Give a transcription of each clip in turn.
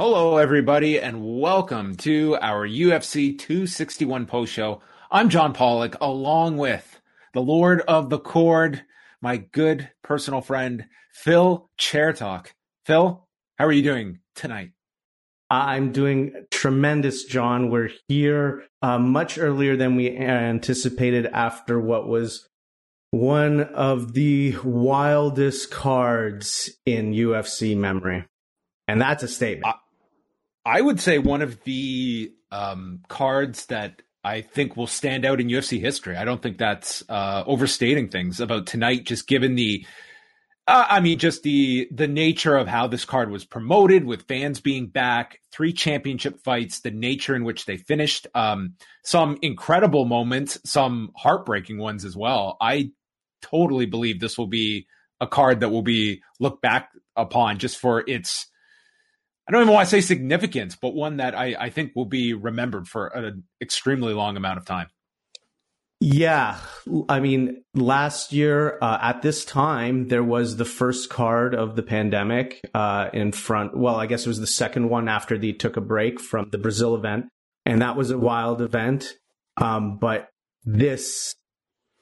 Hello, everybody, and welcome to our UFC 261 post show. I'm John Pollock, along with the Lord of the Cord, my good personal friend, Phil Chairtalk. Phil, how are you doing tonight? I'm doing tremendous, John. We're here uh, much earlier than we anticipated after what was one of the wildest cards in UFC memory. And that's a statement. I would say one of the um, cards that I think will stand out in UFC history. I don't think that's uh, overstating things about tonight, just given the. Uh, I mean, just the the nature of how this card was promoted, with fans being back, three championship fights, the nature in which they finished, um, some incredible moments, some heartbreaking ones as well. I totally believe this will be a card that will be looked back upon just for its I don't even want to say significant, but one that I, I think will be remembered for an extremely long amount of time. Yeah. I mean, last year uh, at this time, there was the first card of the pandemic uh, in front. Well, I guess it was the second one after they took a break from the Brazil event. And that was a wild event. Um, but this,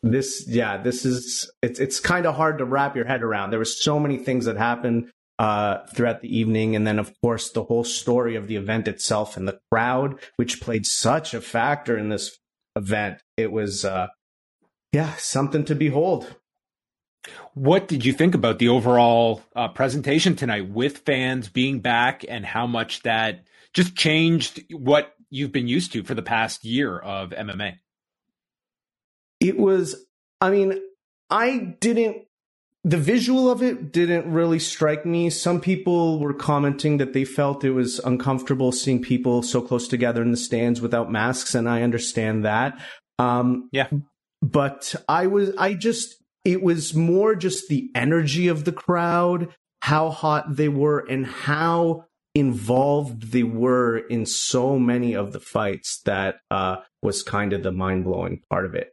this, yeah, this is, it's, it's kind of hard to wrap your head around. There were so many things that happened uh, throughout the evening. And then, of course, the whole story of the event itself and the crowd, which played such a factor in this event. It was, uh, yeah, something to behold. What did you think about the overall uh, presentation tonight with fans being back and how much that just changed what you've been used to for the past year of MMA? It was, I mean, I didn't the visual of it didn't really strike me. Some people were commenting that they felt it was uncomfortable seeing people so close together in the stands without masks, and I understand that. Um, yeah, but I was, I just, it was more just the energy of the crowd, how hot they were, and how involved they were in so many of the fights that uh, was kind of the mind blowing part of it.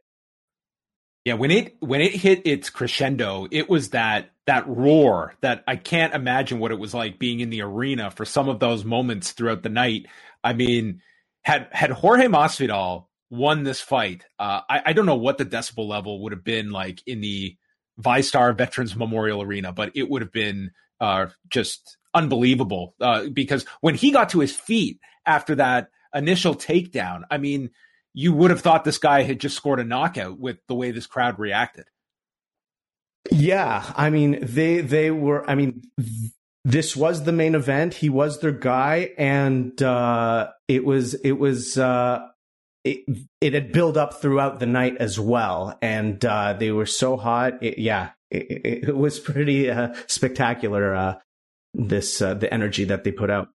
Yeah, when it when it hit its crescendo, it was that that roar that I can't imagine what it was like being in the arena for some of those moments throughout the night. I mean, had had Jorge Masvidal won this fight, uh, I, I don't know what the decibel level would have been like in the VyStar Veterans Memorial Arena, but it would have been uh, just unbelievable uh, because when he got to his feet after that initial takedown, I mean, you would have thought this guy had just scored a knockout with the way this crowd reacted. Yeah, I mean they they were. I mean this was the main event. He was their guy, and uh, it was it was. Uh, it, it had built up throughout the night as well, and uh, they were so hot. It, yeah, it, it, was pretty uh, spectacular. Uh, this uh, the energy that they put out.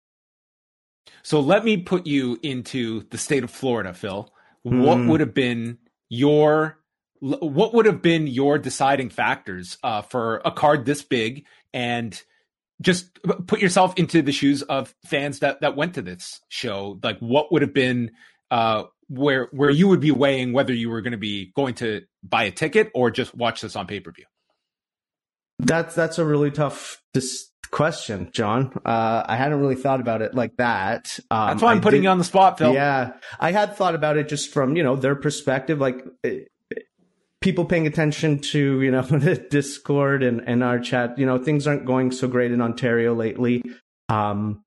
So let me put you into the state of Florida, Phil mm. what would have been your what would have been your deciding factors uh, for a card this big and just put yourself into the shoes of fans that that went to this show like what would have been uh, where where you would be weighing whether you were going to be going to buy a ticket or just watch this on pay-per-view that's that's a really tough dis- question, John. Uh, I hadn't really thought about it like that. Um, That's why I'm I putting did, you on the spot, Phil. Yeah, I had thought about it just from you know their perspective, like eh, people paying attention to you know the Discord and and our chat. You know, things aren't going so great in Ontario lately. Um,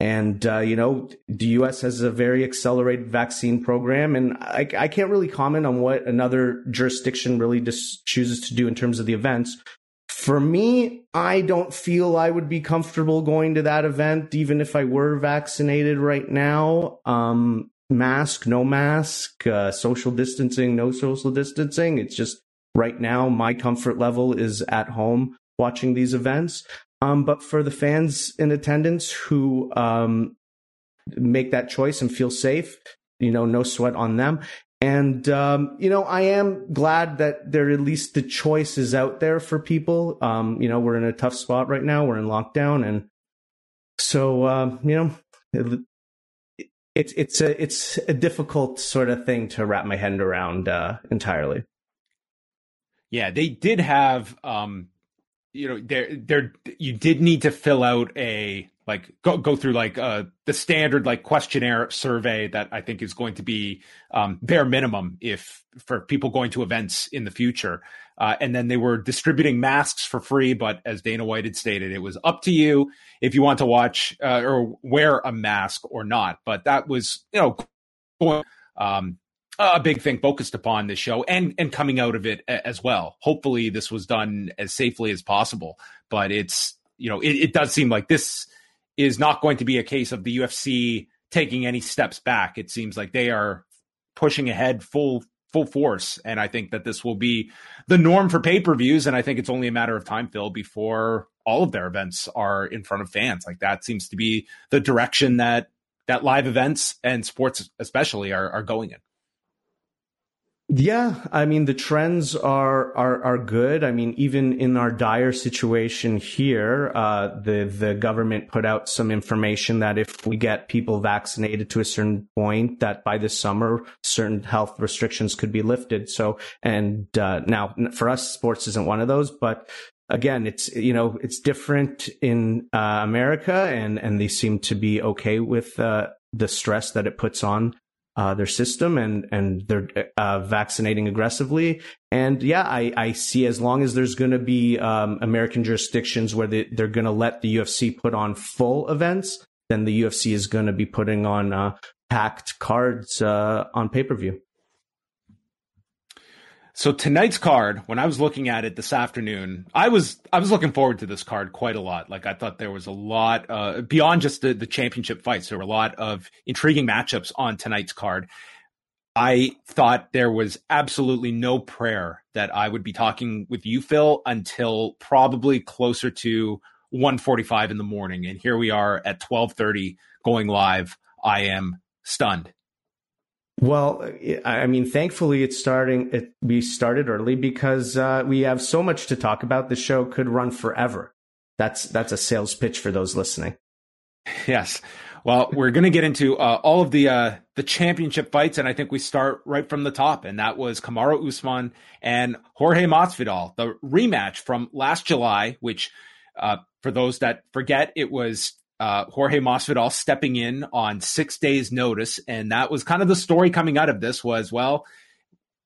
and uh, you know the U.S. has a very accelerated vaccine program, and I, I can't really comment on what another jurisdiction really just chooses to do in terms of the events. For me, I don't feel I would be comfortable going to that event, even if I were vaccinated right now. Um, mask, no mask, uh, social distancing, no social distancing. It's just right now, my comfort level is at home watching these events. Um, but for the fans in attendance who um, make that choice and feel safe, you know, no sweat on them. And, um, you know, I am glad that there at least the choice is out there for people. Um, you know, we're in a tough spot right now. We're in lockdown. And so, uh, you know, it, it's, it's a, it's a difficult sort of thing to wrap my head around, uh, entirely. Yeah. They did have, um, you know, there, there, you did need to fill out a, like go go through like uh, the standard like questionnaire survey that I think is going to be um, bare minimum if for people going to events in the future. Uh, and then they were distributing masks for free, but as Dana White had stated, it was up to you if you want to watch uh, or wear a mask or not. But that was you know um, a big thing focused upon this show and and coming out of it as well. Hopefully, this was done as safely as possible. But it's you know it, it does seem like this is not going to be a case of the UFC taking any steps back. It seems like they are pushing ahead full full force, and I think that this will be the norm for pay per views. And I think it's only a matter of time, Phil, before all of their events are in front of fans. Like that seems to be the direction that that live events and sports especially are, are going in. Yeah, I mean the trends are are are good. I mean, even in our dire situation here, uh, the the government put out some information that if we get people vaccinated to a certain point, that by the summer certain health restrictions could be lifted. So, and uh, now for us, sports isn't one of those, but again, it's you know it's different in uh, America, and and they seem to be okay with uh, the stress that it puts on uh, their system and and they're uh, vaccinating aggressively. And yeah, I, I see as long as there's going to be um, American jurisdictions where they, they're going to let the UFC put on full events, then the UFC is going to be putting on uh, packed cards uh, on pay per view. So tonight's card, when I was looking at it this afternoon, I was I was looking forward to this card quite a lot. Like I thought there was a lot uh, beyond just the the championship fights. There were a lot of intriguing matchups on tonight's card. I thought there was absolutely no prayer that I would be talking with you, Phil, until probably closer to 1:45 in the morning, and here we are at 12:30 going live. I am stunned. Well, I mean, thankfully it's starting. It, we started early because uh, we have so much to talk about. The show could run forever. That's that's a sales pitch for those listening. Yes. Well, we're going to get into uh, all of the uh, the championship fights, and I think we start right from the top, and that was Kamaru Usman and Jorge Masvidal, the rematch from last July. Which, uh, for those that forget, it was uh, Jorge Masvidal stepping in on six days' notice, and that was kind of the story coming out of this was well,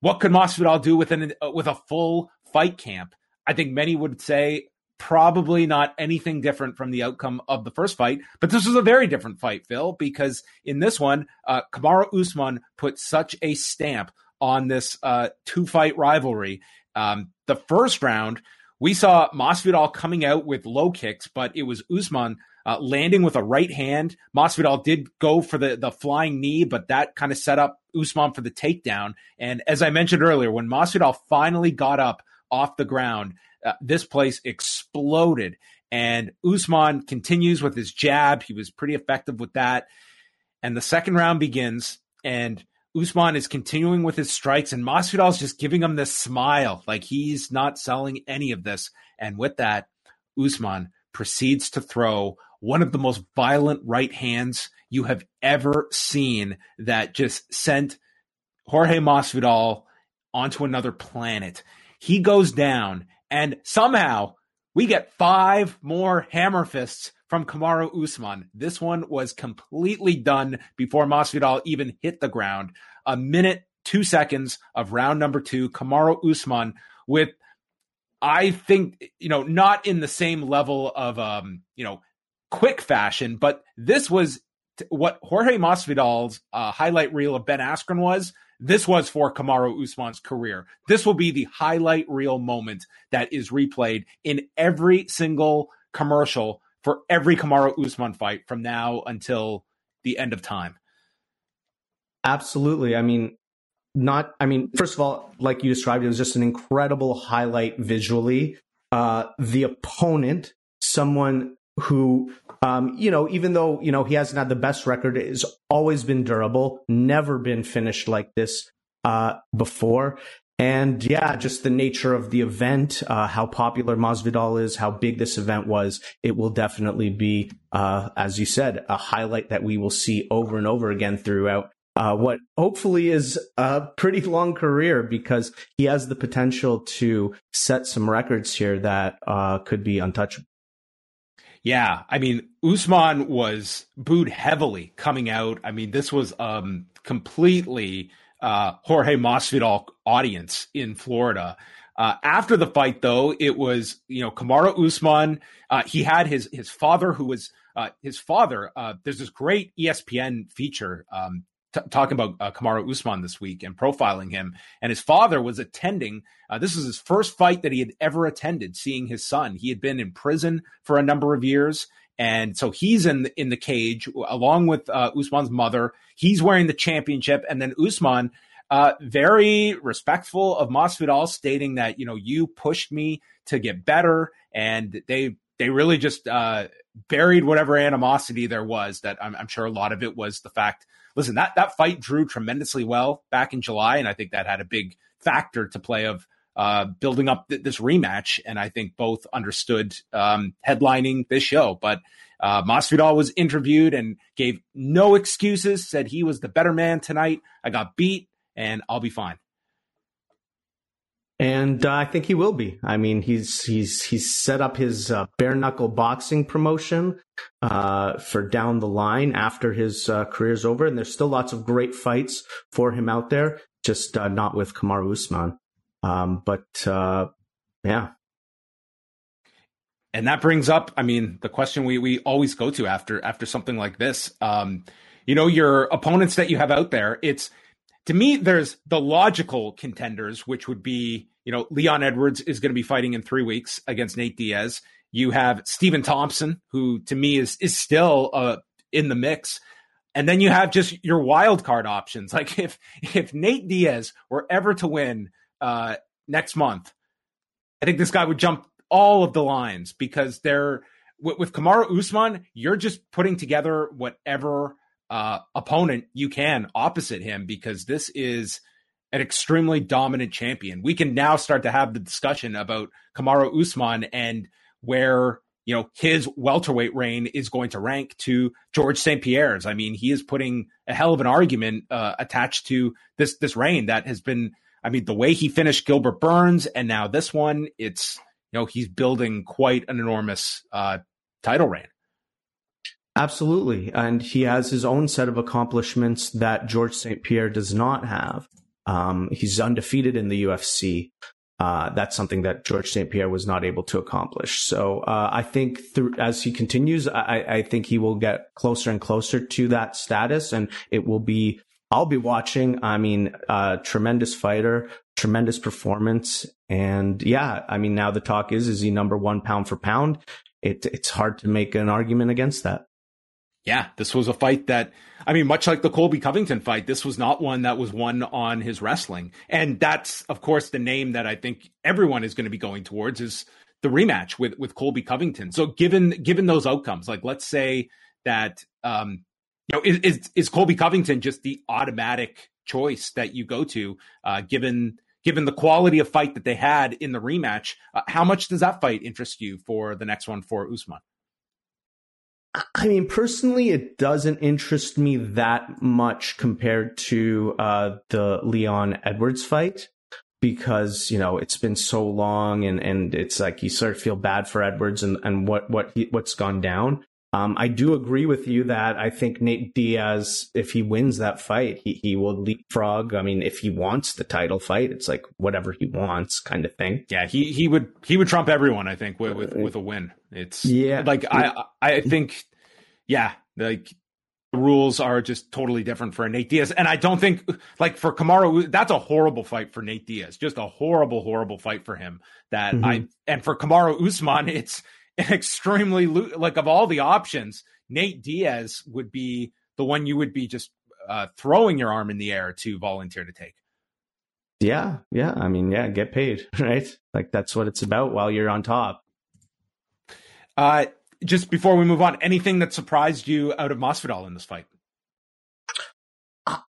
what could Masvidal do with an uh, with a full fight camp? I think many would say probably not anything different from the outcome of the first fight, but this was a very different fight, Phil, because in this one, uh, Kamaru Usman put such a stamp on this uh, two fight rivalry. Um, the first round, we saw Masvidal coming out with low kicks, but it was Usman uh, landing with a right hand. Masvidal did go for the, the flying knee, but that kind of set up Usman for the takedown. And as I mentioned earlier, when Masvidal finally got up off the ground, uh, this place exploded. And Usman continues with his jab. He was pretty effective with that. And the second round begins, and Usman is continuing with his strikes, and Masvidal is just giving him this smile, like he's not selling any of this. And with that, Usman proceeds to throw one of the most violent right hands you have ever seen that just sent Jorge Masvidal onto another planet. He goes down, and somehow we get five more hammer fists from Kamaru Usman. This one was completely done before Masvidal even hit the ground. A minute, two seconds of round number two. Kamaru Usman with, I think, you know, not in the same level of, um, you know, quick fashion, but this was t- what Jorge Masvidal's uh, highlight reel of Ben Askren was. This was for Kamaru Usman's career. This will be the highlight reel moment that is replayed in every single commercial for every Kamaru Usman fight from now until the end of time. Absolutely. I mean, not, I mean, first of all, like you described, it was just an incredible highlight visually. Uh, the opponent, someone who, um, you know, even though, you know, he hasn't had the best record, has always been durable, never been finished like this uh, before. And yeah, just the nature of the event, uh, how popular Masvidal is, how big this event was, it will definitely be, uh, as you said, a highlight that we will see over and over again throughout uh, what hopefully is a pretty long career because he has the potential to set some records here that uh, could be untouchable. Yeah, I mean, Usman was booed heavily coming out. I mean, this was um completely uh Jorge Masvidal audience in Florida. Uh, after the fight, though, it was you know Kamaru Usman. Uh, he had his his father, who was uh, his father. Uh, there's this great ESPN feature um, t- talking about uh, Kamaru Usman this week and profiling him. And his father was attending. Uh, this was his first fight that he had ever attended. Seeing his son, he had been in prison for a number of years. And so he's in the, in the cage along with Usman's mother. He's wearing the championship, and then Usman uh, very respectful of Masvidal, stating that you know you pushed me to get better, and they they really just uh, buried whatever animosity there was. That I'm, I'm, sure a lot of it was the fact. Listen, that that fight drew tremendously well back in July, and I think that had a big factor to play of uh, building up th- this rematch. And I think both understood um, headlining this show, but. Uh, Masvidal was interviewed and gave no excuses. Said he was the better man tonight. I got beat and I'll be fine. And uh, I think he will be. I mean, he's he's he's set up his uh, bare knuckle boxing promotion uh, for down the line after his uh, career's over, and there's still lots of great fights for him out there. Just uh, not with Kamaru Usman. Um, but uh, yeah, and that brings up, I mean, the question we we always go to after after something like this. Um, you know, your opponents that you have out there, it's to me, there's the logical contenders, which would be, you know, Leon Edwards is going to be fighting in three weeks against Nate Diaz. You have Stephen Thompson, who to me is is still uh, in the mix. And then you have just your wild card options. Like if if Nate Diaz were ever to win uh, next month, I think this guy would jump all of the lines because they're with, with Kamaru Usman, you're just putting together whatever uh, opponent you can opposite him because this is an extremely dominant champion. We can now start to have the discussion about Kamaru Usman and where you know his welterweight reign is going to rank to George St. Pierre's. I mean, he is putting a hell of an argument uh, attached to this this reign that has been. I mean, the way he finished Gilbert Burns and now this one, it's you know he's building quite an enormous uh, title reign. Absolutely. And he has his own set of accomplishments that George St. Pierre does not have. Um, he's undefeated in the UFC. Uh, that's something that George St. Pierre was not able to accomplish. So uh, I think through, as he continues, I, I, think he will get closer and closer to that status, and it will be. I'll be watching. I mean, uh, tremendous fighter, tremendous performance, and yeah, I mean, now the talk is: is he number one pound for pound? It, it's hard to make an argument against that yeah, this was a fight that, I mean, much like the Colby Covington fight, this was not one that was won on his wrestling. And that's, of course, the name that I think everyone is going to be going towards is the rematch with, with Colby Covington. So given, given those outcomes, like let's say that, um, you know, is, is, is Colby Covington just the automatic choice that you go to, uh, given, given the quality of fight that they had in the rematch? Uh, how much does that fight interest you for the next one for Usman? I mean, personally, it doesn't interest me that much compared to uh, the Leon Edwards fight because you know it's been so long and and it's like you sort of feel bad for Edwards and and what what he, what's gone down. Um, I do agree with you that I think Nate Diaz, if he wins that fight, he, he will leapfrog. I mean, if he wants the title fight, it's like whatever he wants kind of thing. Yeah, he, he would he would trump everyone. I think with with, with a win. It's yeah, like I I think yeah, like the rules are just totally different for Nate Diaz. And I don't think like for Kamaru, that's a horrible fight for Nate Diaz. Just a horrible, horrible fight for him. That mm-hmm. I and for Kamaru Usman, it's an extremely like of all the options, Nate Diaz would be the one you would be just uh, throwing your arm in the air to volunteer to take. Yeah, yeah. I mean, yeah, get paid, right? Like that's what it's about while you're on top. Uh, just before we move on, anything that surprised you out of Masvidal in this fight?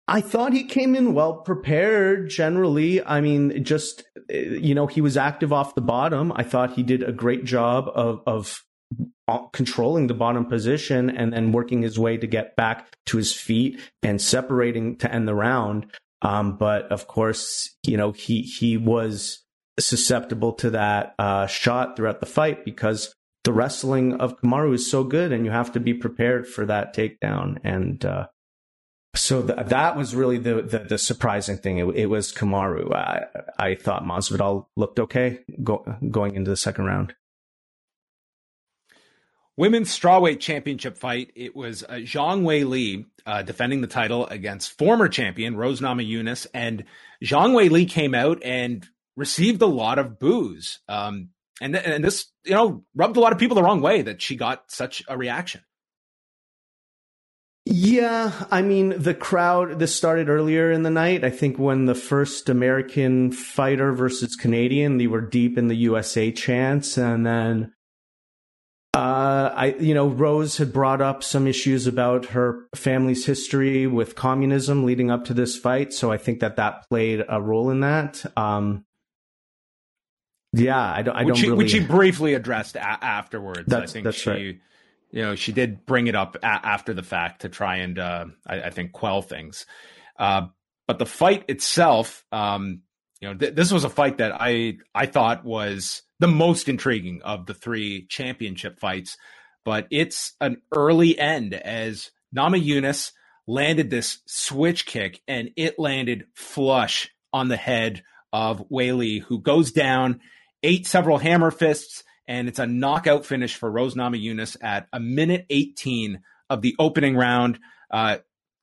I thought he came in well prepared generally. I mean, just, you know, he was active off the bottom. I thought he did a great job of, of controlling the bottom position and then working his way to get back to his feet and separating to end the round. Um, but of course, you know, he, he was susceptible to that, uh, shot throughout the fight because the wrestling of Kamaru is so good, and you have to be prepared for that takedown. And uh, so th- that was really the, the, the surprising thing. It, it, was Kamaru. I, I thought Masvidal looked okay go, going into the second round. Women's strawweight championship fight. It was uh, Zhang Weili uh, defending the title against former champion Rose Namajunas, and Zhang Weili came out and received a lot of boos. Um, and th- and this you know rubbed a lot of people the wrong way that she got such a reaction. Yeah, I mean the crowd. This started earlier in the night. I think when the first American fighter versus Canadian, they were deep in the USA chants, and then uh, I, you know, Rose had brought up some issues about her family's history with communism leading up to this fight, so I think that that played a role in that. Um, yeah, I don't. I which don't. She, really... Which she briefly addressed a- afterwards. That's, I think that's she, right. you know, she did bring it up a- after the fact to try and, uh, I, I, think, quell things. Uh, but the fight itself, um, you know, th- this was a fight that I I thought was the most intriguing of the three championship fights. But it's an early end as Namajunas landed this switch kick and it landed flush on the head of Weili, who goes down, ate several hammer fists, and it's a knockout finish for Rose Namajunas at a minute 18 of the opening round. Uh,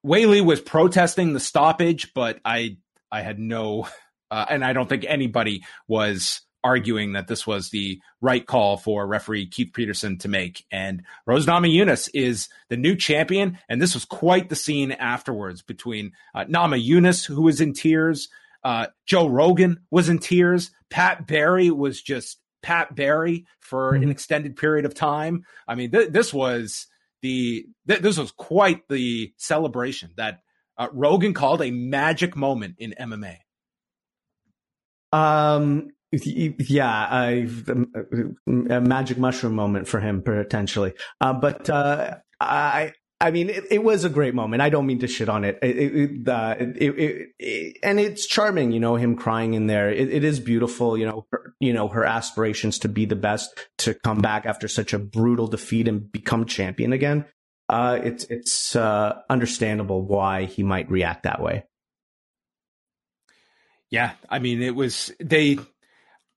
Weili was protesting the stoppage, but I I had no, uh, and I don't think anybody was arguing that this was the right call for referee Keith Peterson to make. And Rose Namajunas is the new champion. And this was quite the scene afterwards between uh, Namajunas, who was in tears. Uh, Joe Rogan was in tears. Pat Barry was just Pat Barry for mm-hmm. an extended period of time. I mean, th- this was the th- this was quite the celebration that uh, Rogan called a magic moment in MMA. Um, yeah, a magic mushroom moment for him potentially. Uh, but uh, I, I mean, it, it, was a great moment. I don't mean to shit on it. It, uh, it, and it's charming, you know, him crying in there. it is beautiful, you know. Her, you know, her aspirations to be the best, to come back after such a brutal defeat and become champion again. Uh, it's it's uh, understandable why he might react that way. Yeah, I mean, it was they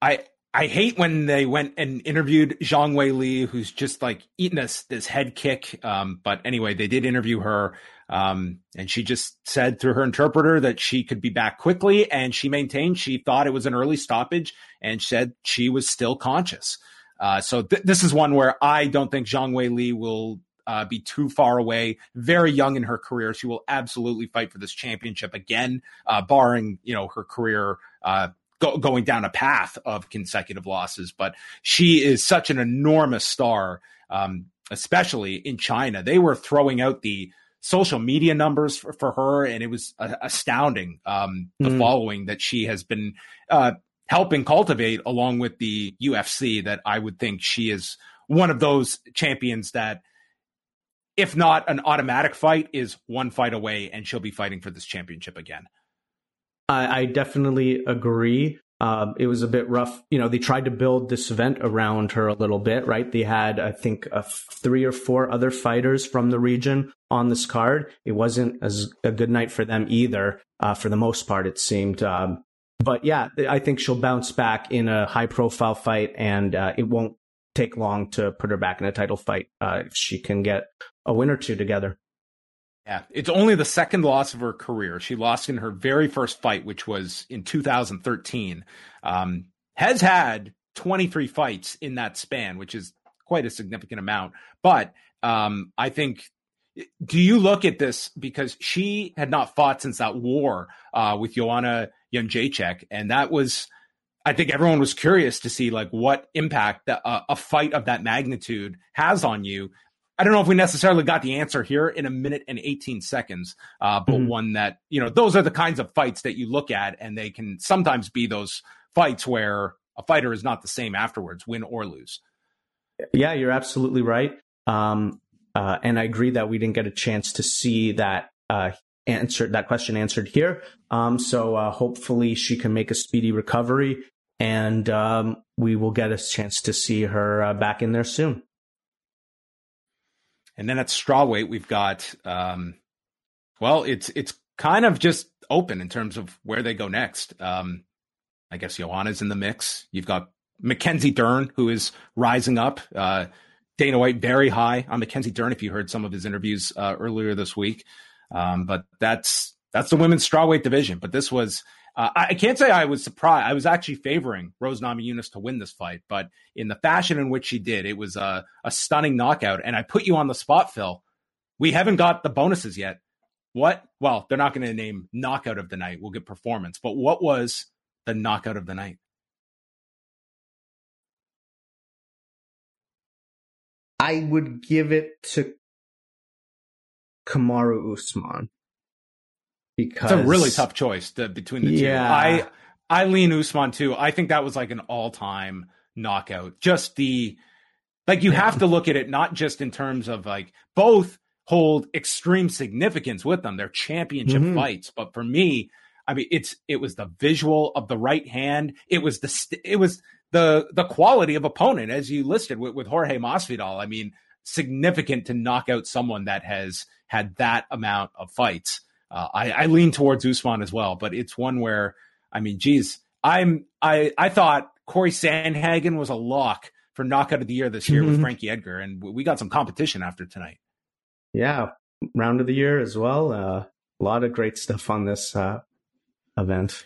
I I hate when they went and interviewed Zhang Weili, who's just like eating this this head kick. Um, but anyway, they did interview her, um, and she just said through her interpreter that she could be back quickly, and she maintained she thought it was an early stoppage, and said she was still conscious. Uh, so th- this is one where I don't think Zhang Weili will uh, be too far away. Very young in her career, she will absolutely fight for this championship again, uh, barring you know her career uh, go, going down a path of consecutive losses. But she is such an enormous star, um, especially in China. They were throwing out the social media numbers for, for her, and it was uh, astounding um, the mm. following that she has been uh, helping cultivate along with the UFC. That I would think she is one of those champions that. If not an automatic fight, is one fight away, and she'll be fighting for this championship again. I, I definitely agree. Um, it was a bit rough. You know, they tried to build this event around her a little bit, right? They had, I think, three or four other fighters from the region on this card. It wasn't as a good night for them either, uh, for the most part, it seemed. Um, but yeah, I think she'll bounce back in a high profile fight and uh, it won't take long to put her back in a title fight uh, if she can get a win or two together. Yeah, it's only the second loss of her career. She lost in her very first fight, which was in 2013. Um, has had 23 fights in that span, which is quite a significant amount. But um, I think, do you look at this because she had not fought since that war uh, with Joanna Jędrzejczyk, and that was. I think everyone was curious to see like what impact uh, a fight of that magnitude has on you. I don't know if we necessarily got the answer here in a minute and 18 seconds, uh, but mm-hmm. one that, you know, those are the kinds of fights that you look at, and they can sometimes be those fights where a fighter is not the same afterwards, win or lose. Yeah, you're absolutely right. Um, uh, and I agree that we didn't get a chance to see that uh, answer that question answered here. Um, so uh, hopefully she can make a speedy recovery and um, we will get a chance to see her uh, back in there soon. And then at strawweight, we've got, um, well, it's it's kind of just open in terms of where they go next. Um, I guess Joanna's in the mix. You've got Mackenzie Dern, who is rising up. Uh, Dana White very high on Mackenzie Dern. If you heard some of his interviews uh, earlier this week, um, but that's that's the women's strawweight division. But this was uh, I can't say I was surprised. I was actually favoring Rose Namajunas to win this fight, but in the fashion in which she did, it was a, a stunning knockout. And I put you on the spot, Phil. We haven't got the bonuses yet. What? Well, they're not going to name knockout of the night. We'll get performance. But what was the knockout of the night? I would give it to Kamaru Usman because it's a really tough choice to, between the yeah. two. I I lean Usman too. I think that was like an all time knockout. Just the like you yeah. have to look at it not just in terms of like both hold extreme significance with them. They're championship mm-hmm. fights, but for me, I mean, it's it was the visual of the right hand. It was the it was the the quality of opponent as you listed with, with Jorge Masvidal. I mean, significant to knock out someone that has had that amount of fights. Uh, I, I lean towards Usman as well, but it's one where I mean, geez, I'm I I thought Cory Sandhagen was a lock for knockout of the year this year mm-hmm. with Frankie Edgar, and we got some competition after tonight. Yeah, round of the year as well. Uh, a lot of great stuff on this uh, event.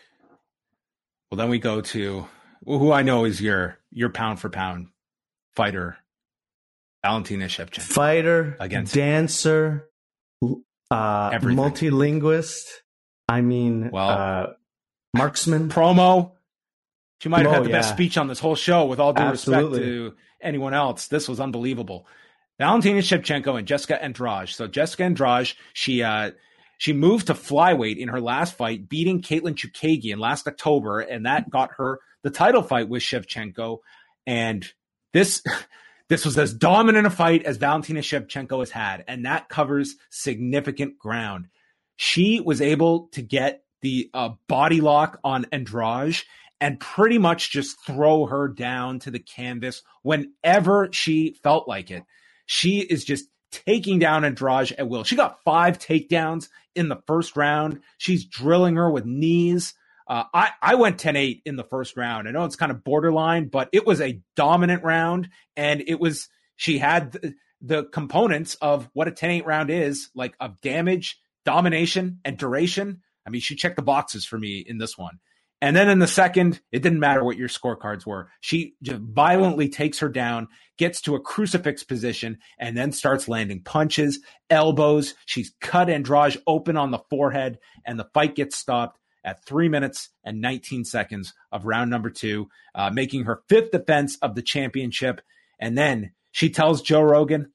Well, then we go to who I know is your your pound for pound fighter, Valentina Shevchenko. Fighter, against dancer, uh, multilinguist. I mean, well, uh, marksman, promo. She might have had the yeah. best speech on this whole show. With all due Absolutely. respect to anyone else, this was unbelievable. Valentina Shevchenko and Jessica Andrade. So Jessica Andrade, she uh, she moved to flyweight in her last fight, beating Katlyn Chookagian last October, and that got her the title fight with Shevchenko. And this this was as dominant a fight as Valentina Shevchenko has had, and that covers significant ground. She was able to get the uh, body lock on Andrade and pretty much just throw her down to the canvas whenever she felt like it. She is just taking down Andrade at will. She got five takedowns in the first round. She's drilling her with knees. Uh, I, I went 10 8 in the first round. I know it's kind of borderline, but it was a dominant round. And it was, she had the, the components of what a 10 8 round is like of damage, domination, and duration. I mean, she checked the boxes for me in this one. And then in the second, it didn't matter what your scorecards were. She just violently takes her down, gets to a crucifix position, and then starts landing punches, elbows. She's cut Andrade open on the forehead, and the fight gets stopped at three minutes and 19 seconds of round number two, uh, making her fifth defense of the championship. And then she tells Joe Rogan,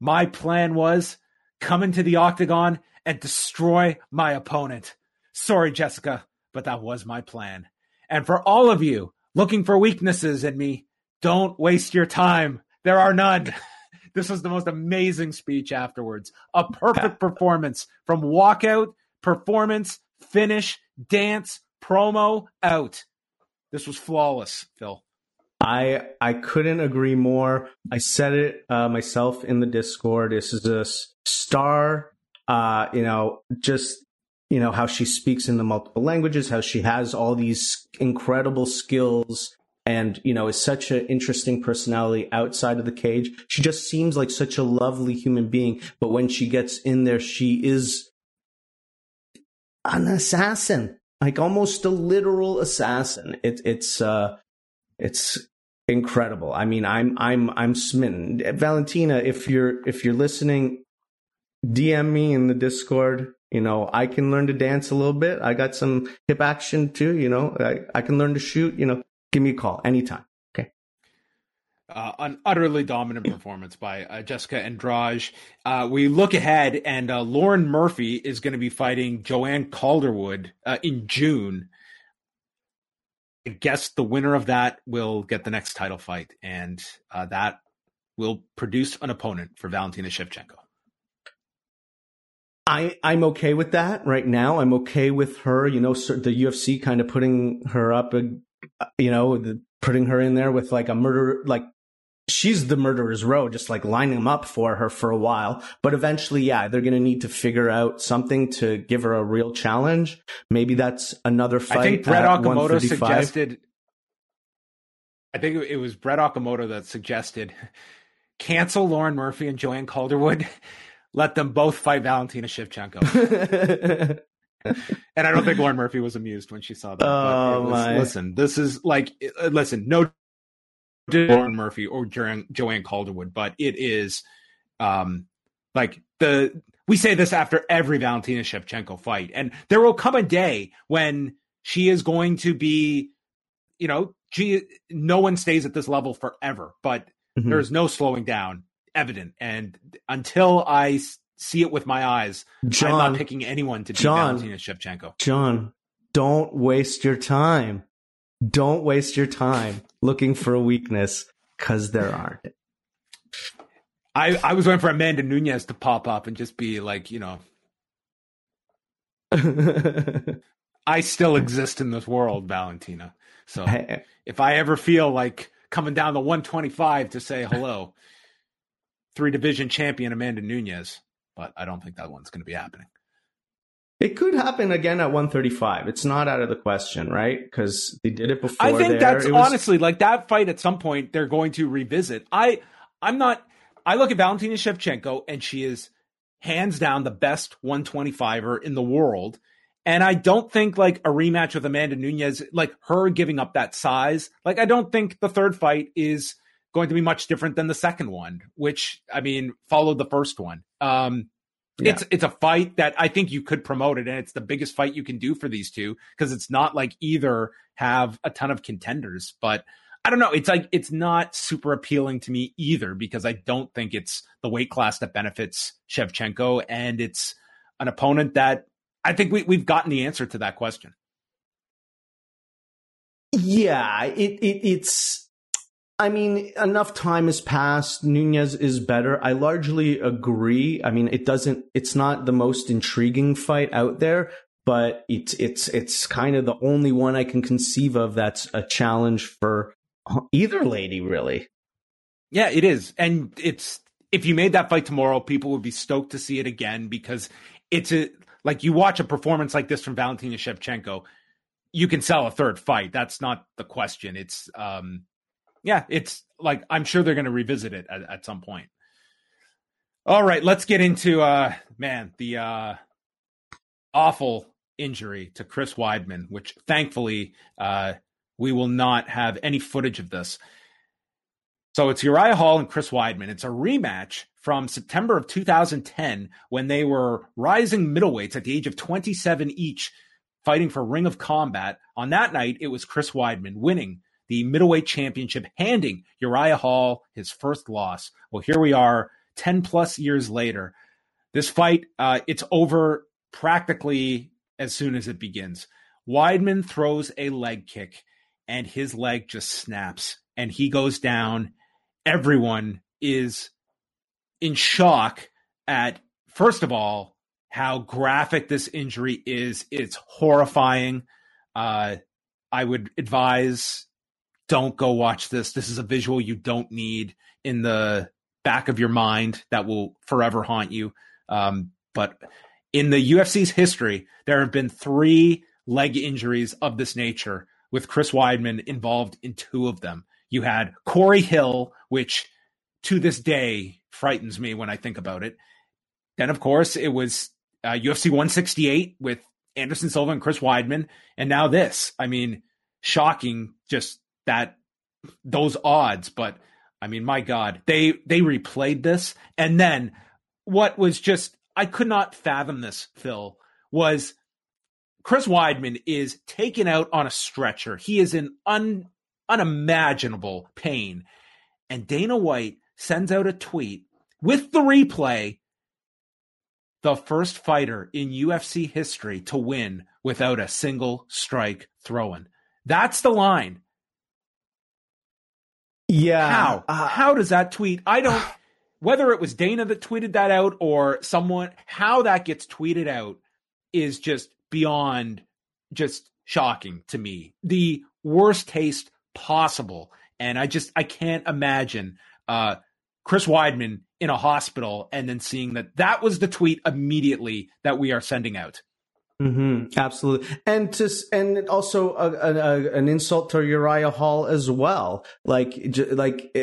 My plan was come into the octagon and destroy my opponent. Sorry, Jessica but that was my plan. And for all of you looking for weaknesses in me, don't waste your time. There are none. this was the most amazing speech afterwards. A perfect performance from walkout, performance, finish, dance, promo, out. This was flawless, Phil. I I couldn't agree more. I said it uh, myself in the Discord. This is a star. Uh, you know, just you know, how she speaks in the multiple languages, how she has all these incredible skills and, you know, is such an interesting personality outside of the cage. She just seems like such a lovely human being. But when she gets in there, she is an assassin, like almost a literal assassin. It, it's, uh, it's incredible. I mean, I'm, I'm, I'm smitten. Valentina, if you're, if you're listening, DM me in the Discord you know, I can learn to dance a little bit. I got some hip action too. You know, I, I can learn to shoot. You know, give me a call anytime. Uh, an utterly dominant performance by uh, Jessica Andrade. Uh, we look ahead, and uh, Lauren Murphy is going to be fighting Joanne Calderwood uh, in June. I guess the winner of that will get the next title fight, and uh, that will produce an opponent for Valentina Shevchenko. I I'm okay with that right now. I'm okay with her, you know, the UFC kind of putting her up you know, the, putting her in there with like a murder, like she's the murderer's row, just like lining them up for her for a while. But eventually, yeah, they're going to need to figure out something to give her a real challenge. Maybe that's another fight. I think Brett Okamoto suggested. I think it was Brett Okamoto that suggested cancel Lauren Murphy and Joanne Calderwood. Let them both fight Valentina Shevchenko. and I don't think Lauren Murphy was amused when she saw that. Oh, my. Listen, this is like, uh, listen, no Lauren Murphy or Joanne Calderwood, but it is um, like the we say this after every Valentina Shevchenko fight, and there will come a day when she is going to be, you know, she no one stays at this level forever, but mm-hmm. there's no slowing down evident, and until I see it with my eyes, John, I'm not picking anyone to beat John, Valentina Shevchenko. John, don't waste your time. Don't waste your time looking for a weakness because there aren't. I, I was waiting for Amanda Nunes to pop up and just be like, you know, I still exist in this world, Valentina. So if I ever feel like coming down the 125 to say hello, three division champion Amanda Nunes, but I don't think that one's going to be happening. It could happen again at 135. It's not out of the question, right? Because they did it before. I think there. that's was... honestly like that fight. At some point, they're going to revisit. I, I'm not. I look at Valentina Shevchenko, and she is hands down the best 125er in the world. And I don't think like a rematch with Amanda Nunes, like her giving up that size, like I don't think the third fight is going to be much different than the second one, which I mean followed the first one. Um, yeah. It's it's a fight that I think you could promote it, and it's the biggest fight you can do for these two because it's not like either have a ton of contenders, but I don't know. It's like it's not super appealing to me either because I don't think it's the weight class that benefits Shevchenko, and it's an opponent that I think we we've gotten the answer to that question. Yeah, it, it it's I mean, enough time has passed. Nunes is better. I largely agree. I mean, it doesn't, it's not the most intriguing fight out there, but it's, it's, it's kind of the only one I can conceive of that's a challenge for either lady, really. Yeah, it is. And it's, if you made that fight tomorrow, people would be stoked to see it again because it's a, like you watch a performance like this from Valentina Shevchenko, you can sell a third fight. That's not the question. It's, um, yeah, it's like I'm sure they're going to revisit it at, at, some point. All right, let's get into uh man, the uh awful injury to Chris Weidman, which thankfully uh we will not have any footage of this. So it's Uriah Hall and Chris Weidman. It's a rematch from September of 2010 when they were rising middleweights at the age of 27 each, fighting for Ring of Combat. On that night, it was Chris Weidman winning the middleweight championship, handing Uriah Hall his first loss. Well, here we are 10 plus years later. This fight, uh, it's over practically as soon as it begins. Weidman throws a leg kick and his leg just snaps and he goes down. Everyone is in shock at, first of all, how graphic this injury is. It's horrifying. Uh, I would advise don't go watch this. This is a visual you don't need in the back of your mind that will forever haunt you. Um, but in the UFC's history, there have been three leg injuries of this nature, with Chris Weidman involved in two of them. You had Corey Hill, which to this day frightens me when I think about it. Then, of course, it was uh, UFC 168 with Anderson Silva and Chris Weidman, and now this. I mean, shocking, just that those odds, but I mean, my God, they they replayed this, and then what was just I could not fathom this. Phil was Chris Weidman is taken out on a stretcher. He is in un, unimaginable pain, and Dana White sends out a tweet with the replay. The first fighter in UFC history to win without a single strike thrown. That's the line. Yeah. How? Uh, how does that tweet? I don't. whether it was Dana that tweeted that out or someone, how that gets tweeted out is just beyond just shocking to me. The worst taste possible. And I just I can't imagine uh, Chris Weidman in a hospital and then seeing that that was the tweet immediately that we are sending out. Mm-hmm, absolutely, and to and also a, a, an insult to Uriah Hall as well. Like, like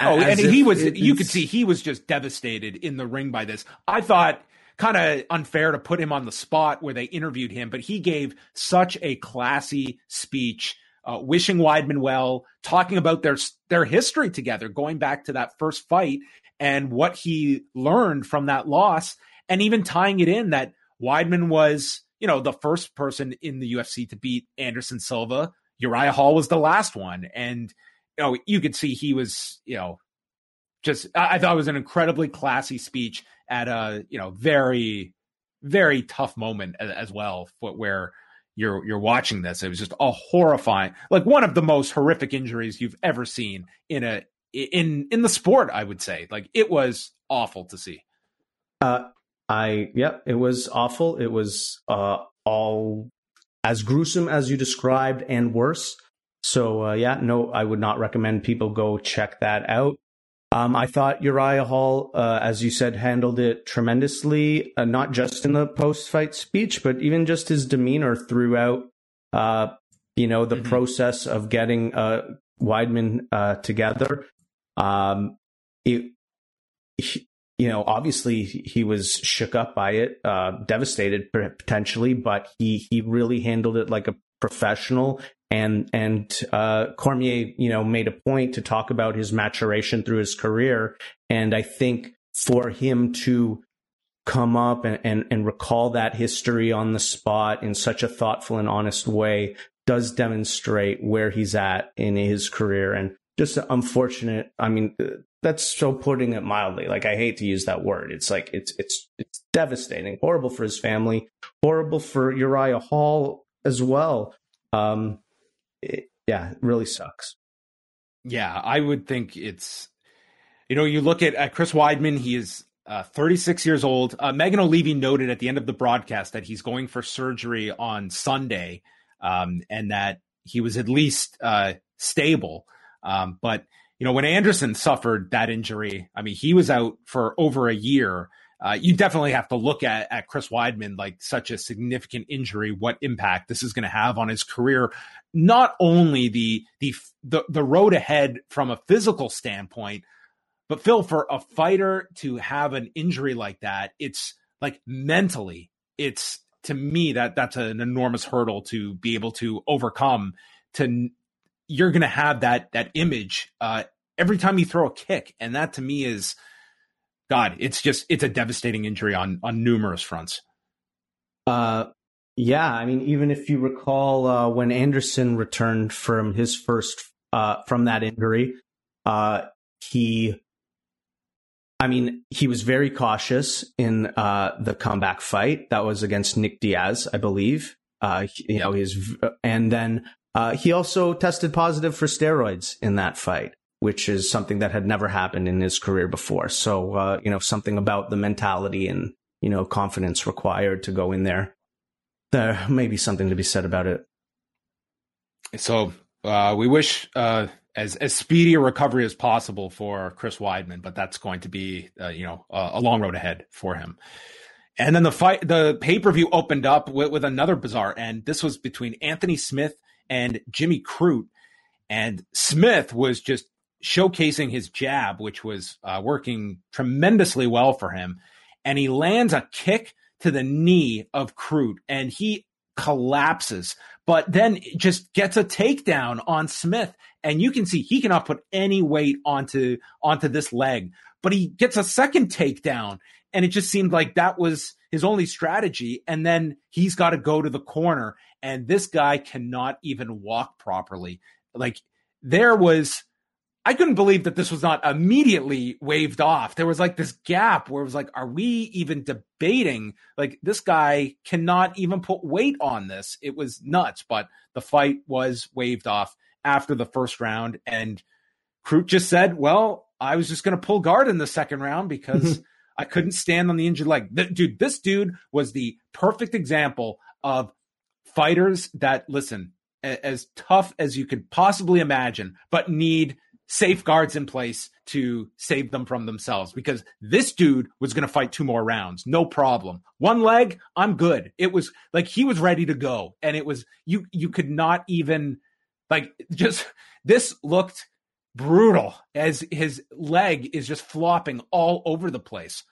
oh, and he was. You could see he was just devastated in the ring by this. I thought kind of unfair to put him on the spot where they interviewed him, but he gave such a classy speech. Uh, wishing Weidman well, talking about their their history together, going back to that first fight and what he learned from that loss, and even tying it in that Weidman was you know, the first person in the UFC to beat Anderson Silva. Uriah Hall was the last one. And, you know, you could see he was, you know, just, I, I thought it was an incredibly classy speech at a, you know, very, very tough moment as, as well, where you're you're watching this. It was just a horrifying, like one of the most horrific injuries you've ever seen in a in in the sport. I would say, like it was awful to see. Uh, I yep, it was awful. It was uh, all as gruesome as you described and worse. So uh, yeah, no, I would not recommend people go check that out. Um, I thought Uriah Hall, uh, as you said, handled it tremendously, uh, not just in the post-fight speech, but even just his demeanor throughout. Uh, you know, the mm-hmm. process of getting uh, Weidman uh, together. Um, it, you know, obviously he was shook up by it, uh, devastated potentially, but he he really handled it like a professional. And and uh, Cormier, you know, made a point to talk about his maturation through his career, and I think for him to come up and, and, and recall that history on the spot in such a thoughtful and honest way does demonstrate where he's at in his career and just unfortunate. I mean, that's so putting it mildly. Like I hate to use that word. It's like it's it's it's devastating, horrible for his family, horrible for Uriah Hall as well. Um, it, yeah, it really sucks. Yeah, I would think it's. You know, you look at, at Chris Weidman. He is uh, 36 years old. Uh, Megan Olivi noted at the end of the broadcast that he's going for surgery on Sunday, um, and that he was at least uh, stable. Um, but you know, when Anderson suffered that injury, I mean, he was out for over a year. Uh, you definitely have to look at, at Chris Weidman like such a significant injury, what impact this is going to have on his career. Not only the, the the the road ahead from a physical standpoint, but Phil, for a fighter to have an injury like that, it's like mentally, it's to me that that's an enormous hurdle to be able to overcome. To you're going to have that that image uh, every time you throw a kick, and that to me is God. It's just it's a devastating injury on on numerous fronts. Uh, yeah. I mean, even if you recall uh, when Anderson returned from his first uh, from that injury, uh, he. I mean, he was very cautious in uh, the comeback fight. That was against Nick Diaz, I believe. Uh, you know, his and then uh, he also tested positive for steroids in that fight, which is something that had never happened in his career before. So, uh, you know, something about the mentality and, you know, confidence required to go in there. There may be something to be said about it. So, uh, we wish uh, as as speedy a recovery as possible for Chris Weidman, but that's going to be, uh, you know, a long road ahead for him. And then the fight, the pay per view opened up with, with another bizarre end. This was between Anthony Smith and Jimmy Crute. And Smith was just showcasing his jab, which was uh, working tremendously well for him. And he lands a kick to the knee of Crute and he collapses, but then just gets a takedown on Smith. And you can see he cannot put any weight onto onto this leg, but he gets a second takedown. And it just seemed like that was his only strategy. And then he's got to go to the corner and this guy cannot even walk properly. Like there was I couldn't believe that this was not immediately waved off. There was like this gap where it was like, are we even debating? Like, this guy cannot even put weight on this. It was nuts, but the fight was waved off after the first round. And Crute just said, well, I was just going to pull guard in the second round because I couldn't stand on the injured leg. Dude, this dude was the perfect example of fighters that listen as tough as you could possibly imagine, but need safeguards in place to save them from themselves. Because this dude was going to fight two more rounds. No problem. One leg i'm good. It was like he was ready to go. And it was you you could not even like just this looked brutal as his leg is just flopping all over the place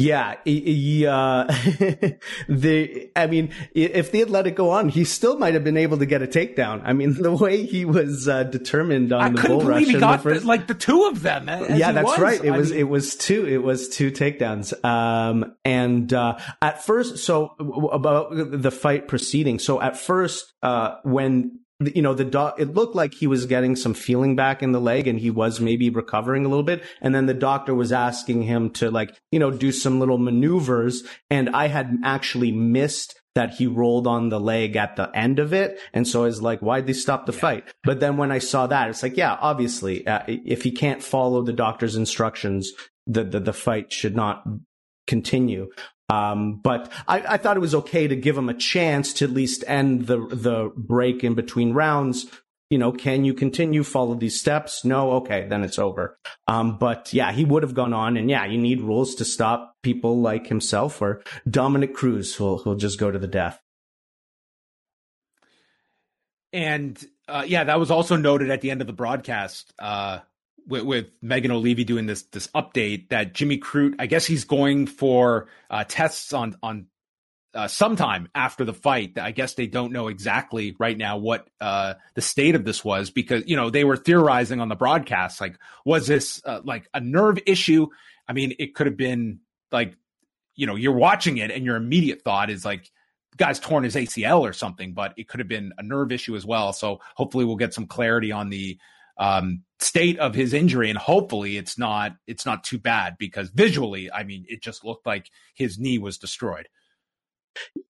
yeah, yeah. the I mean, if they had let it go on, he still might have been able to get a takedown. I mean, the way he was uh, determined on I the couldn't bull believe rush, he got the first... like the two of them. yeah, that's was. right. It I was mean... it was two. It was two takedowns. Um, and uh, at first, so about the fight proceeding. So at first, uh, when you know, the doc, it looked like he was getting some feeling back in the leg and he was maybe recovering a little bit. And then the doctor was asking him to like, you know, do some little maneuvers. And I had actually missed that he rolled on the leg at the end of it. And so I was like, why'd they stop the yeah. fight? But then when I saw that, it's like, yeah, obviously, uh, if he can't follow the doctor's instructions, the, the, the fight should not continue. Um, but I, I, thought it was okay to give him a chance to at least end the the break in between rounds. You know, can you continue follow these steps? No, okay, then it's over. Um, but yeah, he would have gone on, and yeah, you need rules to stop people like himself or Dominic Cruz who'll who'll just go to the death. And uh, yeah, that was also noted at the end of the broadcast. Uh, with, with, Megan Olivi doing this this update that Jimmy Crute, I guess he's going for uh, tests on on uh, sometime after the fight. I guess they don't know exactly right now what uh, the state of this was because you know they were theorizing on the broadcast like was this uh, like a nerve issue? I mean, it could have been like you know you're watching it and your immediate thought is like guy's torn his ACL or something, but it could have been a nerve issue as well. So hopefully we'll get some clarity on the um, state of his injury, and hopefully it's not it's not too bad because visually, I mean, it just looked like his knee was destroyed.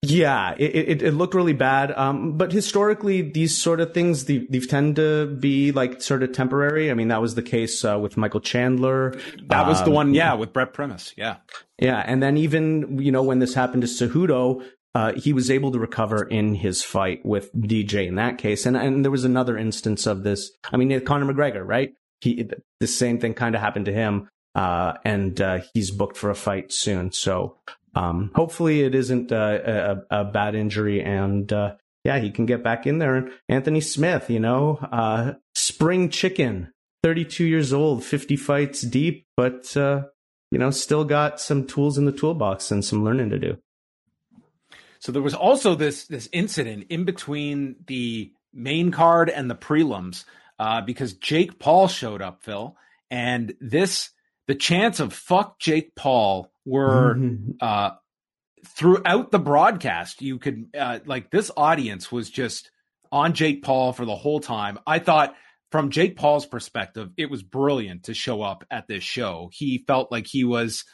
Yeah, it, it, it, looked really bad. Um, but historically, these sort of things, they, they tend to be like sort of temporary. I mean, that was the case uh, with Michael Chandler. That was um, the one, yeah, with Brent Primus. Yeah. Yeah. And then even, you know, when this happened to Cejudo, uh, he was able to recover in his fight with DJ in that case. And, and there was another instance of this. I mean, Conor McGregor, right? He, the same thing kind of happened to him. Uh, and, uh, he's booked for a fight soon. So, um, hopefully it isn't uh, a, a, bad injury and, uh, yeah, he can get back in there. And Anthony Smith, you know, uh, spring chicken, 32 years old, 50 fights deep, but, you know, still got some tools in the toolbox and some learning to do. So there was also this this incident in between the main card and the prelims uh, because Jake Paul showed up, Phil, and this the chance of fuck Jake Paul were mm-hmm. uh, throughout the broadcast. You could uh, like this audience was just on Jake Paul for the whole time. I thought from Jake Paul's perspective, it was brilliant to show up at this show. He felt like he was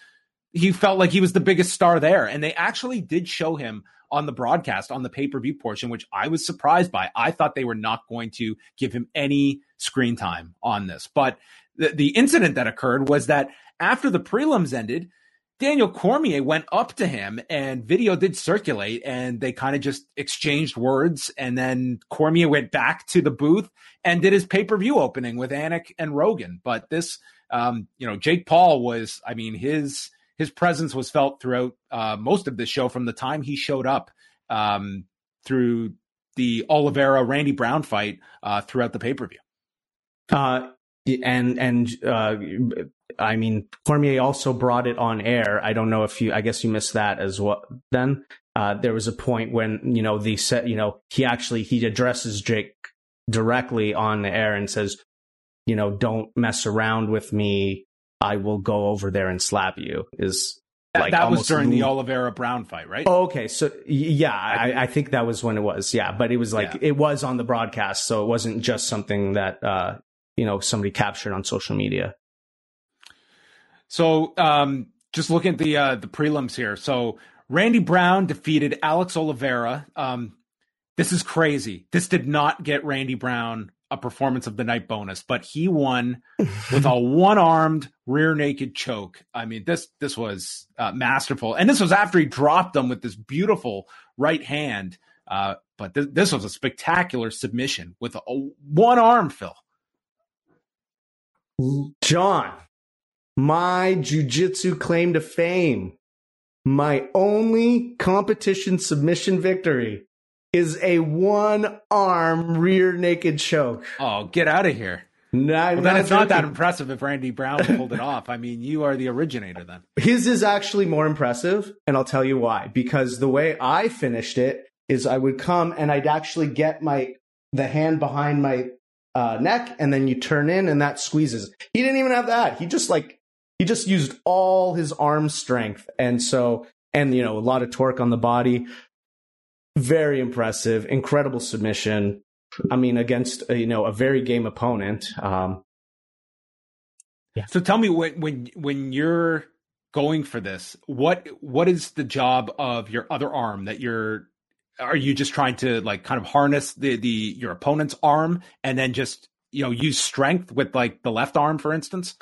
he felt like he was the biggest star there. And they actually did show him on the broadcast on the pay per view portion, which I was surprised by. I thought they were not going to give him any screen time on this. But the, the incident that occurred was that after the prelims ended, Daniel Cormier went up to him and video did circulate and they kind of just exchanged words. And then Cormier went back to the booth and did his pay per view opening with Anik and Rogan. But this, um, you know, Jake Paul was, I mean, his his presence was felt throughout uh, most of the show from the time he showed up um, through the Oliveira Randy Brown fight uh, throughout the pay per view. Uh, and and uh, I mean Cormier also brought it on air. I don't know if you. I guess you missed that as well. Then uh, there was a point when you know the set. You know he actually he addresses Jake directly on the air and says, you know, don't mess around with me. I will go over there and slap you is like that, was during the Oliveira Brown fight, right? Oh, okay. So yeah, I, I, think that was when it was. Yeah, but it was like yeah. it was on the broadcast, so it wasn't just something that uh, you know somebody captured on social media. So um, just looking at the uh, the prelims here. So Randy Brown defeated Alex Oliveira. Um, this is crazy. This did not get Randy Brown a performance of the night bonus, but he won with a one-armed rear naked choke. I mean, this this was uh, masterful, and this was after he dropped them with this beautiful right hand. Uh, but th- this was a spectacular submission with a, a one arm, Phil. John, my jujitsu claim to fame, my only competition submission victory is a one arm rear naked choke. Oh, get out of here. No, well, then it's not that impressive if Randy Brown pulled it off. I mean, you are the originator then. His is actually more impressive, and I'll tell you why. Because the way I finished it is I would come and I'd actually get my the hand behind my uh, neck, and then you turn in, and that squeezes. He didn't even have that. He just like he just used all his arm strength, and so and you know a lot of torque on the body. Very impressive, incredible submission. I mean, against uh, you know a very game opponent. Um, yeah. So tell me when when when you're going for this, what what is the job of your other arm that you're? Are you just trying to like kind of harness the the your opponent's arm and then just you know use strength with like the left arm, for instance?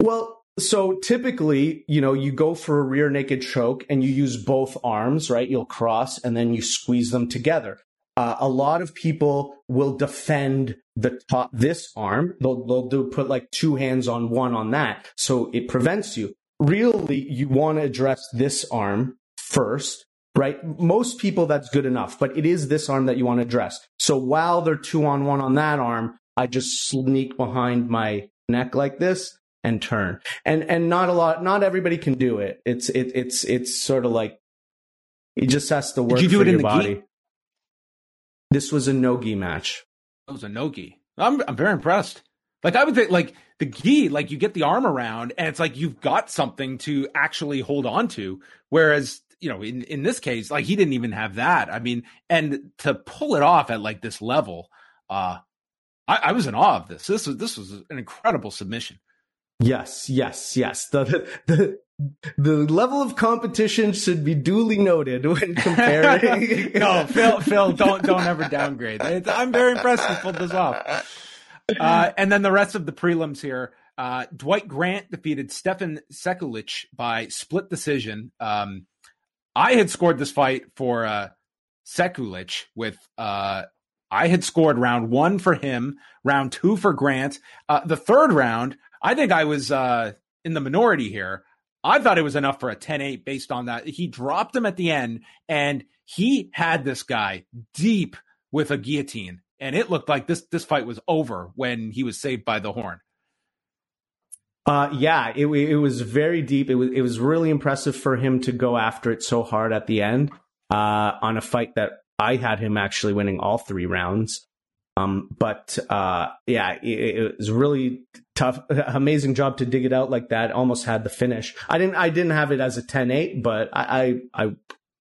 Well, so typically, you know, you go for a rear naked choke and you use both arms, right? You'll cross and then you squeeze them together. Uh, a lot of people will defend the top, this arm. They'll, they'll do put like two hands on one on that. So it prevents you. Really, you want to address this arm first, right? Most people that's good enough, but it is this arm that you want to address. So while they're two on one on that arm, I just sneak behind my neck like this and turn. And and not a lot not everybody can do it. It's it it's it's sort of like it just has to work Did you do for it in your the body. gi? This was a no-gi match. It was a nogi. I'm I'm very impressed. Like I would think, like the gi, like you get the arm around, and it's like you've got something to actually hold on to. Whereas, you know, in in this case, like he didn't even have that. I mean, and to pull it off at like this level, uh, I, I was in awe of this. This was this was an incredible submission. Yes, yes, yes. The the the level of competition should be duly noted when comparing. no, Phil, Phil, don't don't ever downgrade. It's, I'm very impressed you pulled this off. Uh, and then the rest of the prelims here. Uh, Dwight Grant defeated Stefan Sekulic by split decision. Um, I had scored this fight for uh, Sekulic with uh, I had scored round one for him, round two for Grant. Uh, the third round, I think I was uh, in the minority here. I thought it was enough for a 10 8 based on that. He dropped him at the end, and he had this guy deep with a guillotine. And it looked like this this fight was over when he was saved by the horn. Uh, yeah, it, it was very deep. It was it was really impressive for him to go after it so hard at the end uh, on a fight that I had him actually winning all three rounds. Um, but uh, yeah, it, it, was really tough. Amazing job to dig it out like that. Almost had the finish. I didn't. I didn't have it as a 10-8, but I I, I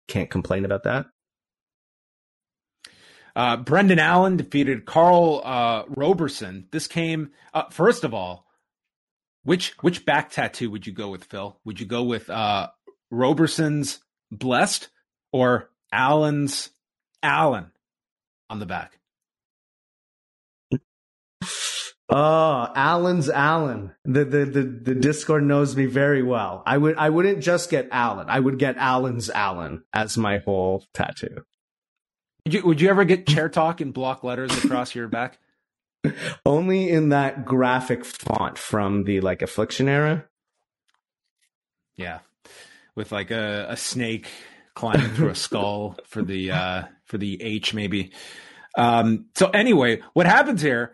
can't complain about that. Uh, Brendan Allen defeated Karl uh, Roberson. This came uh, first of all. Which which back tattoo would you go with, Phil? Would you go with uh, Roberson's blessed or Allen's Allen on the back? Oh, Allen's Allen. The, the the the Discord knows me very well. I would I wouldn't just get Allen. I would get Allen's Allen as my whole tattoo. Would you, would you ever get Chertok in block letters across your back? Only in that graphic font from the like affliction era. Yeah. With like a, a snake climbing through a skull for the uh for the H maybe. Um so anyway, what happens here,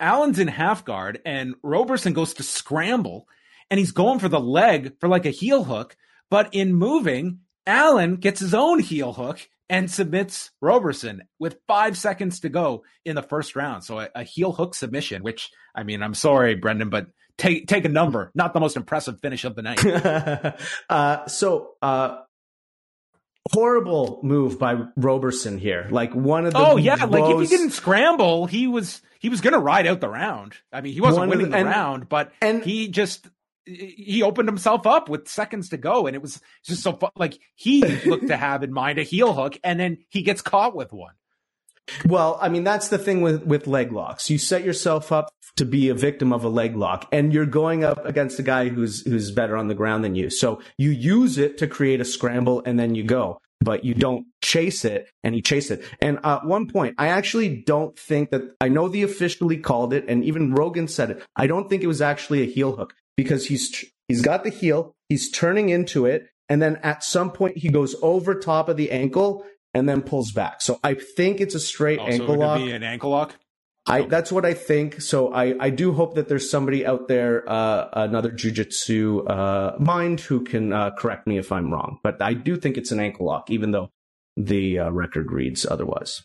Allen's in half guard and Roberson goes to scramble and he's going for the leg for like a heel hook, but in moving, Allen gets his own heel hook and submits Roberson with five seconds to go in the first round. So a, a, heel hook submission, which I mean, I'm sorry, Brendan, but take take a number. Not the most impressive finish of the night. uh, so uh, horrible move by Roberson here. Like one of the oh yeah, most... like if he didn't scramble, he was he was going to ride out the round. I mean, he wasn't one winning the, the and, round, but and he just he opened himself up with seconds to go, and it was just so fun. Like he looked to have in mind a heel hook, and then he gets caught with one. Well, I mean, that's the thing with, with leg locks. You set yourself up to be a victim of a leg lock and you're going up against a guy who's, who's better on the ground than you. So you use it to create a scramble and then you go, but you don't chase it and you chase it. And at one point, I actually don't think that I know the officially called it and even Rogan said it. I don't think it was actually a heel hook because he's, he's got the heel, he's turning into it. And then at some point he goes over top of the ankle and then pulls back. So I think it's a straight Also, ankle lock. be an ankle lock? I, that's what I think. So I, I do hope that there's somebody out there, uh, another jujitsu uh, mind who can uh, correct me if I'm wrong. But I do think it's an ankle lock, even though the uh, record reads otherwise.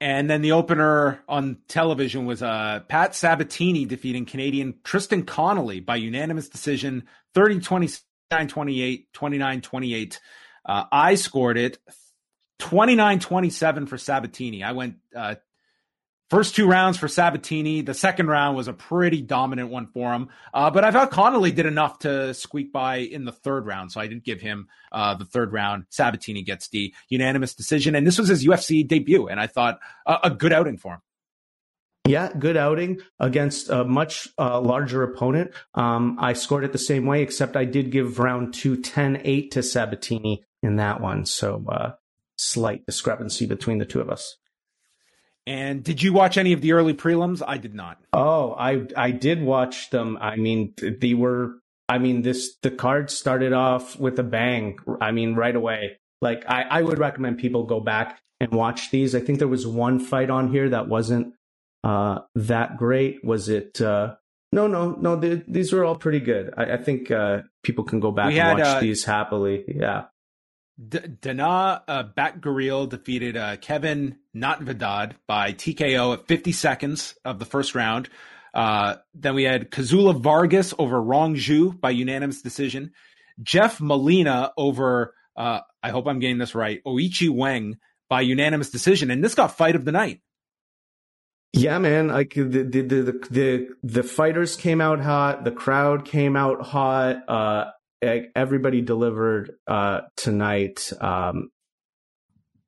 And then the opener on television was uh, Pat Sabatini defeating Canadian Tristan Connelly by unanimous decision 30 29 28, 29 28. Uh, I scored it 29 27 for Sabatini. I went uh, first two rounds for Sabatini. The second round was a pretty dominant one for him. Uh, but I thought Connelly did enough to squeak by in the third round. So I did give him uh, the third round. Sabatini gets the unanimous decision. And this was his UFC debut. And I thought uh, a good outing for him. Yeah, good outing against a much uh, larger opponent. Um, I scored it the same way, except I did give round two 10 8 to Sabatini in that one. So, uh, slight discrepancy between the two of us. And did you watch any of the early prelims? I did not. Oh, I I did watch them. I mean, they were. I mean, this the card started off with a bang. I mean, right away. Like I, I would recommend people go back and watch these. I think there was one fight on here that wasn't uh, that great. Was it? Uh, no, no, no. They, these were all pretty good. I, I think uh, people can go back We and had, watch uh, these happily. Yeah. D- Dana uh, Batgerel defeated uh, Kevin Natividad by TKO at 50 seconds of the first round. Uh, then we had Kazula Vargas over Rong Zhu by unanimous decision. Jeff Molina over, uh, I hope I'm getting this right, Oichi Wang by unanimous decision. And this got fight of the night. Yeah, man. Like the the the the the, fighters came out hot. The crowd came out hot. Uh, everybody delivered uh, tonight. Um,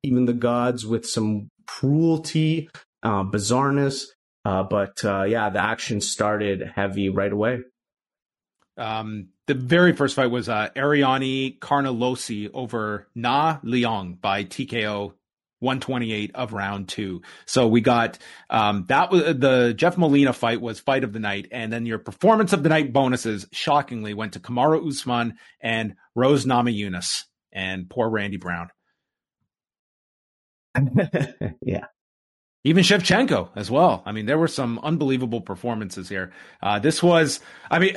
even the gods with some cruelty, uh, bizarreness. Uh, but uh, yeah, the action started heavy right away. Um, the very first fight was uh, Ariane Carnelossi over Na Liang by TKO 128 of round two. So we got um, that was the Jeff Molina fight was fight of the night, and then your performance of the night bonuses shockingly went to Kamaru Usman and Rose Nama Namajunas and poor Randy Brown. yeah. Even Shevchenko as well. I mean, there were some unbelievable performances here. Uh, this was, I mean,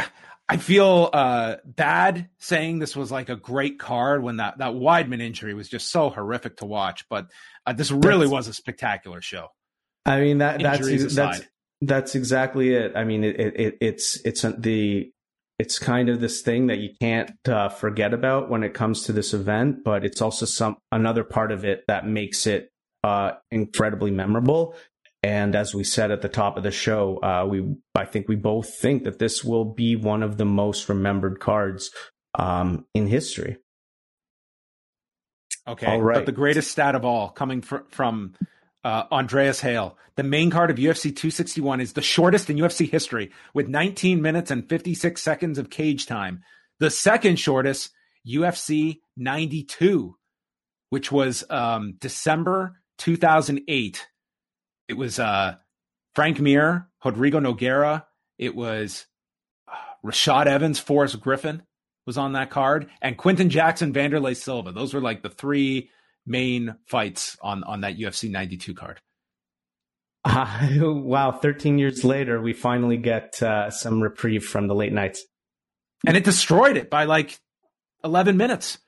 I feel uh, bad saying this was like a great card when that, that Weidman injury was just so horrific to watch, but uh, this really That's- was a spectacular show. I mean that that's Injuries that's aside. that's exactly it. I mean it, it, it it's it's the it's kind of this thing that you can't uh, forget about when it comes to this event, but it's also some another part of it that makes it uh, incredibly memorable. And as we said at the top of the show, uh, we I think we both think that this will be one of the most remembered cards um, in history. Okay. All right. But the greatest stat of all coming fr- from uh, Andreas Hale. The main card of UFC 261 is the shortest in UFC history with 19 minutes and 56 seconds of cage time. The second shortest, UFC 92, which was um, December 2008. It was uh, Frank Mir, Rodrigo Nogueira. It was uh, Rashad Evans, Forrest Griffin was on that card, and Quinton Jackson, Wanderlei Silva. Those were like the three main fights on on that UFC 92 card. Uh, wow, 13 years later, we finally get uh, some reprieve from the late nights. And it destroyed it by like 11 minutes.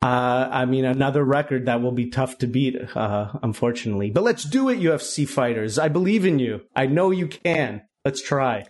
Uh, I mean, another record that will be tough to beat, uh, unfortunately. But let's do it, UFC fighters. I believe in you. I know you can. Let's try.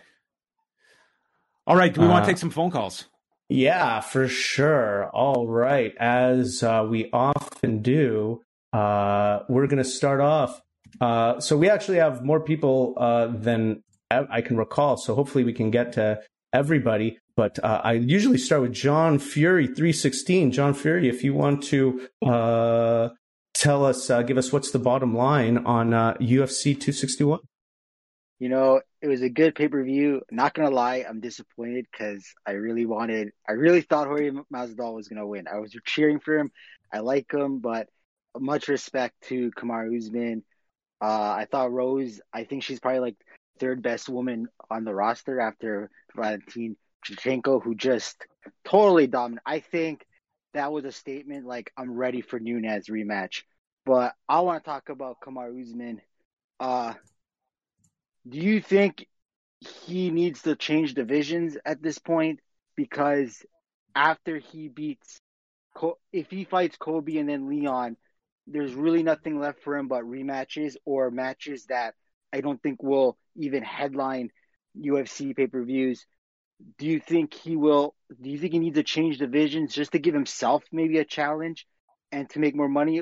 All right, do we want Uh, to take some phone calls? Yeah, for sure. All right. As uh, we often do, uh, we're going to start off. Uh, so we actually have more people uh, than I can recall. So hopefully we can get to everybody. But uh, I usually start with John Fury 316. John Fury, if you want to uh, tell us, give us what's the bottom line on UFC 261. You know, it was a good pay per view. Not gonna lie, I'm disappointed because I really wanted, I really thought Jorge Masvidal was gonna win. I was cheering for him. I like him, but much respect to Kamaru Usman. Uh, I thought Rose. I think she's probably like third best woman on the roster after Valentin Shevchenko, who just totally dominant. I think that was a statement like I'm ready for Nunes rematch. But I want to talk about Kamaru Usman. Uh, do you think he needs to change divisions at this point? Because after he beats, if he fights Colby and then Leon, there's really nothing left for him but rematches or matches that I don't think will even headline UFC pay per views. Do you think he will? Do you think he needs to change divisions just to give himself maybe a challenge and to make more money?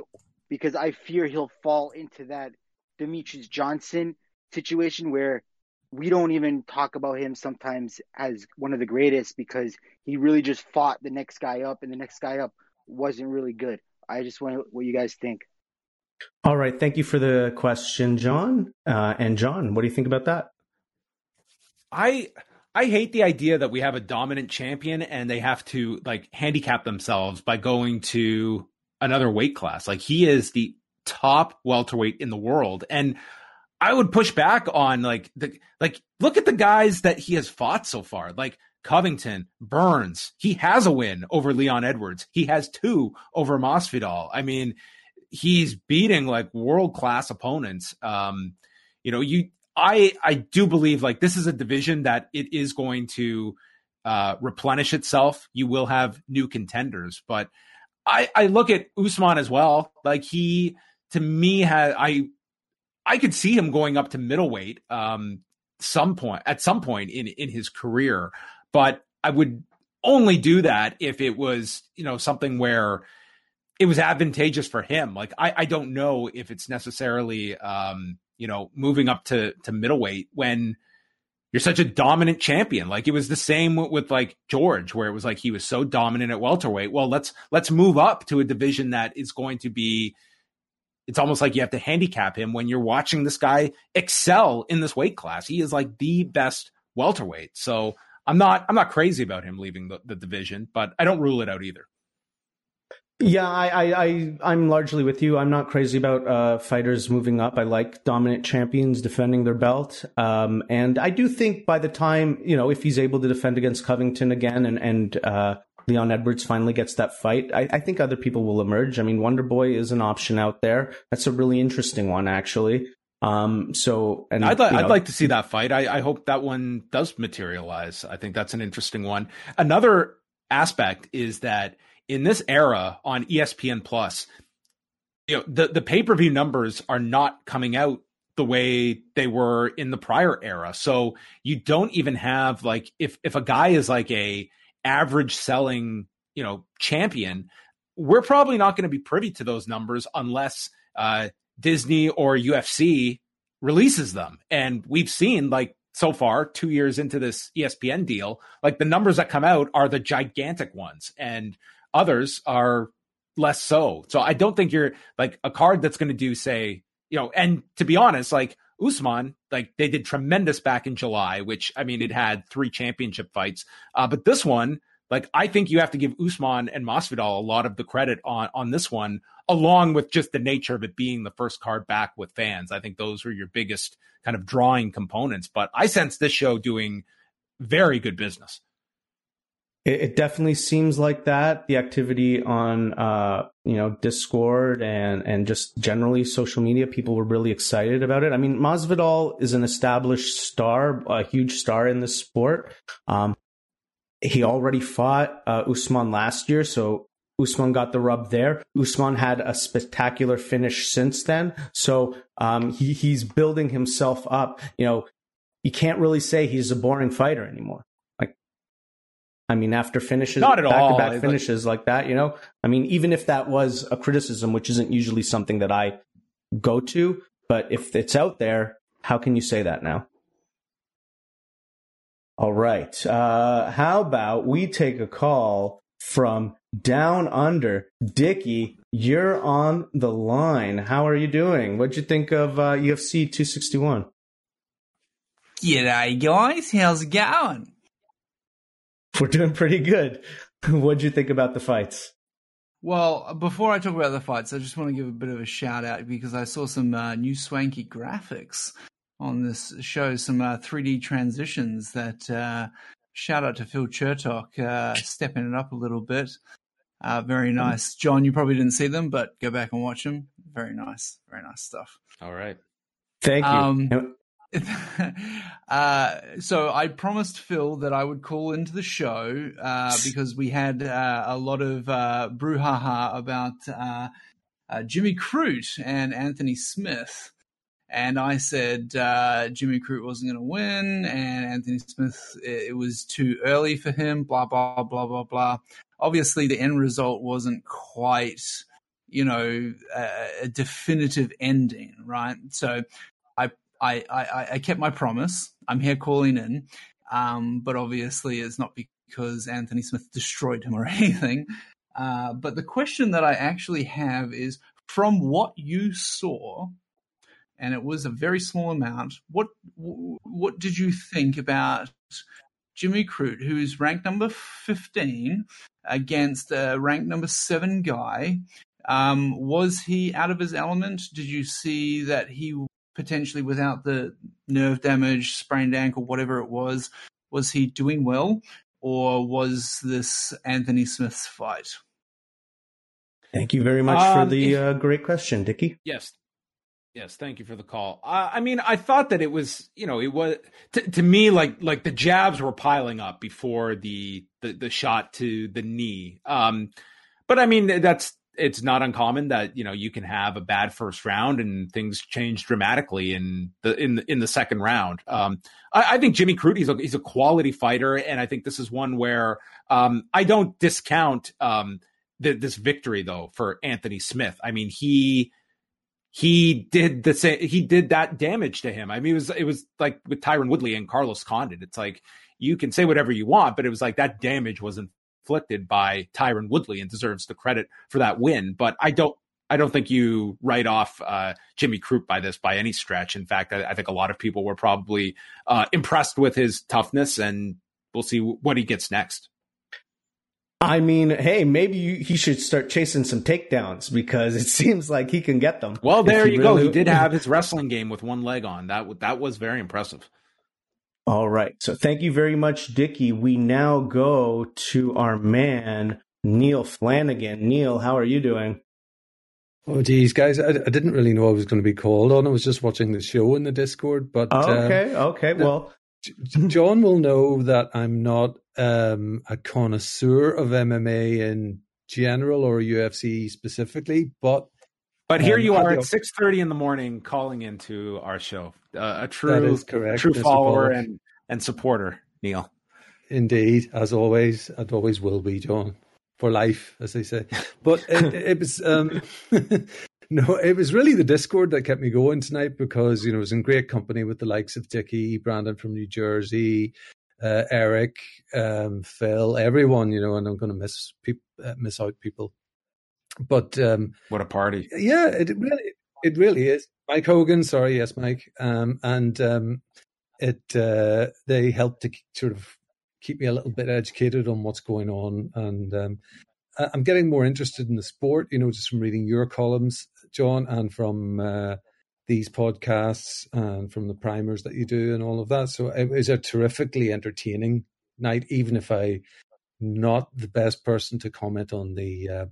Because I fear he'll fall into that Demetrious Johnson situation where we don't even talk about him sometimes as one of the greatest because he really just fought the next guy up and the next guy up wasn't really good. I just want what you guys think. All right. Thank you for the question, John. Uh, and John, what do you think about that? I I hate the idea that we have a dominant champion and they have to like handicap themselves by going to another weight class. Like he is the top welterweight in the world. And I would push back on like the like look at the guys that he has fought so far. Like Covington, Burns, he has a win over Leon Edwards. He has two over Masvidal. I mean, he's beating like world class opponents. Um, you know, you I I do believe like this is a division that it is going to uh, replenish itself. You will have new contenders, but I I look at Usman as well. Like he to me had I I could see him going up to middleweight um, some point at some point in in his career, but I would only do that if it was you know something where it was advantageous for him. Like I, I don't know if it's necessarily um, you know moving up to to middleweight when you're such a dominant champion. Like it was the same with, with, like George, where it was like he was so dominant at welterweight. Well, let's let's move up to a division that is going to be it's almost like you have to handicap him when you're watching this guy excel in this weight class. He is like the best welterweight. So I'm not I'm not crazy about him leaving the, the division, but I don't rule it out either. Yeah, I, I, I'm largely with you. I'm not crazy about uh, fighters moving up. I like dominant champions defending their belt. Um, and I do think by the time, you know, if he's able to defend against Covington again and, and uh, Leon Edwards finally gets that fight, I, I, think other people will emerge. I mean, Wonder Boy is an option out there. That's a really interesting one, actually. Um, so, and I'd, li- I'd like to see that fight. I, I hope that one does materialize. I think that's an interesting one. Another aspect is that in this era on ESPN Plus, you know, the, the pay per view numbers are not coming out the way they were in the prior era. So you don't even have like if if a guy is like a average selling, you know, champion, we're probably not going to be privy to those numbers unless uh, Disney or UFC releases them. And we've seen like so far, two years into this ESPN deal, like the numbers that come out are the gigantic ones, and others are less so. So I don't think you're like a card that's going to do, say, you know, and to be honest, like Usman, like they did tremendous back in July, which I mean, it had three championship fights. Uh, but this one, like I think you have to give Usman and Masvidal a lot of the credit on on this one, along with just the nature of it being the first card back with fans. I think those were your biggest kind of drawing components. But I sense this show doing very good business. It, it definitely seems like that. The activity on, uh, you know, Discord and, and just generally social media, people were really excited about it. I mean, Masvidal is an established star, a huge star in the sport. Um, he already fought uh, Usman last year, so Usman got the rub there. Usman had a spectacular finish since then, so um, he he's building himself up. You know, you can't really say he's a boring fighter anymore. I mean, after finishes, not at back all, back finishes like, like that, you know. I mean, even if that was a criticism, which isn't usually something that I go to, but if it's out there, how can you say that now? All right. Uh, how about we take a call from down under. Dickie, you're on the line. How are you doing? What'd you think of uh, UFC 261? G'day, guys. How's it going? We're doing pretty good. What'd you think about the fights? Well, before I talk about the fights, I just want to give a bit of a shout out because I saw some uh, new swanky graphics on this show, some uh, 3D transitions that uh, shout out to Phil Chertok, uh, stepping it up a little bit. Uh, very nice. John, you probably didn't see them, but go back and watch them. Very nice. Very nice stuff. All right. Thank you. Um, uh, so I promised Phil that I would call into the show uh, because we had uh, a lot of uh, brouhaha about uh, uh, Jimmy Crute and Anthony Smith. And I said uh, Jimmy Crute wasn't going to win, and Anthony Smith, it, it was too early for him, blah, blah, blah, blah, blah. Obviously, the end result wasn't quite, you know, a, a definitive ending, right? So I, I, I, kept my promise. I'm here calling in, um, but obviously it's not because Anthony Smith destroyed him or anything. Uh, but the question that I actually have is from what you saw, and it was a very small amount. What what did you think about Jimmy Crute, who is ranked number fifteen, against a ranked number seven guy? Um, was he out of his element? Did you see that he potentially, without the nerve damage, sprained ankle, whatever it was, was he doing well, or was this Anthony Smith's fight? Thank you very much Um, for the uh, great question, Dickie. Yes. Yes, thank you for the call. Uh, I mean, I thought that it was, you know, it was to, to me like like the jabs were piling up before the the, the shot to the knee. Um, but I mean, that's it's not uncommon that you know you can have a bad first round and things change dramatically in the in the, in the second round. Um, I, I think Jimmy Crute he's a he's a quality fighter, and I think this is one where um, I don't discount um, the, this victory though for Anthony Smith. I mean he he did the same he did that damage to him. I mean it was it was like with Tyron Woodley and Carlos Condit. It's like you can say whatever you want, but it was like that damage was inflicted by Tyron Woodley and deserves the credit for that win. But I don't I don't think you write off uh, Jimmy Crute by this by any stretch. In fact, I, I think a lot of people were probably uh, impressed with his toughness, and we'll see what he gets next. I mean, hey, maybe you, he should start chasing some takedowns because it seems like he can get them. Well, there he you go. He did have his wrestling game with one leg on. That w- that was very impressive. All right. So thank you very much, Dickie. We now go to our man, Neil Flanagan. Neil, how are you doing? Oh, geez, guys, I, I didn't really know I was going to be called on. I was just watching the show in the Discord. But um, okay. Okay. Well, John will know that I'm not um, a connoisseur of MMA in general or UFC specifically, but But here Um, you are at six thirty in the morning, calling into our show. Uh, a true, correct. true follower and and supporter, Neil. Indeed, as always, it always will be, John, for life, as they say. But it, it was um, no, it was really the Discord that kept me going tonight because you know it was in great company with the likes of Dickie, Brandon from New Jersey, uh, Eric, um, Phil, everyone. You know, and I'm going to miss peop- uh, miss out people. But um, What a party! yeah, it really, it really is. Mike Hogan, sorry, yes, Mike, um, and um, it uh, they helped to sort of keep me a little bit educated on what's going on, and um, I'm getting more interested in the sport. You know, just from reading your columns, John, and from uh, these podcasts and from the primers that you do and all of that. So it was a terrifically entertaining night, even if I not the best person to comment on the uh,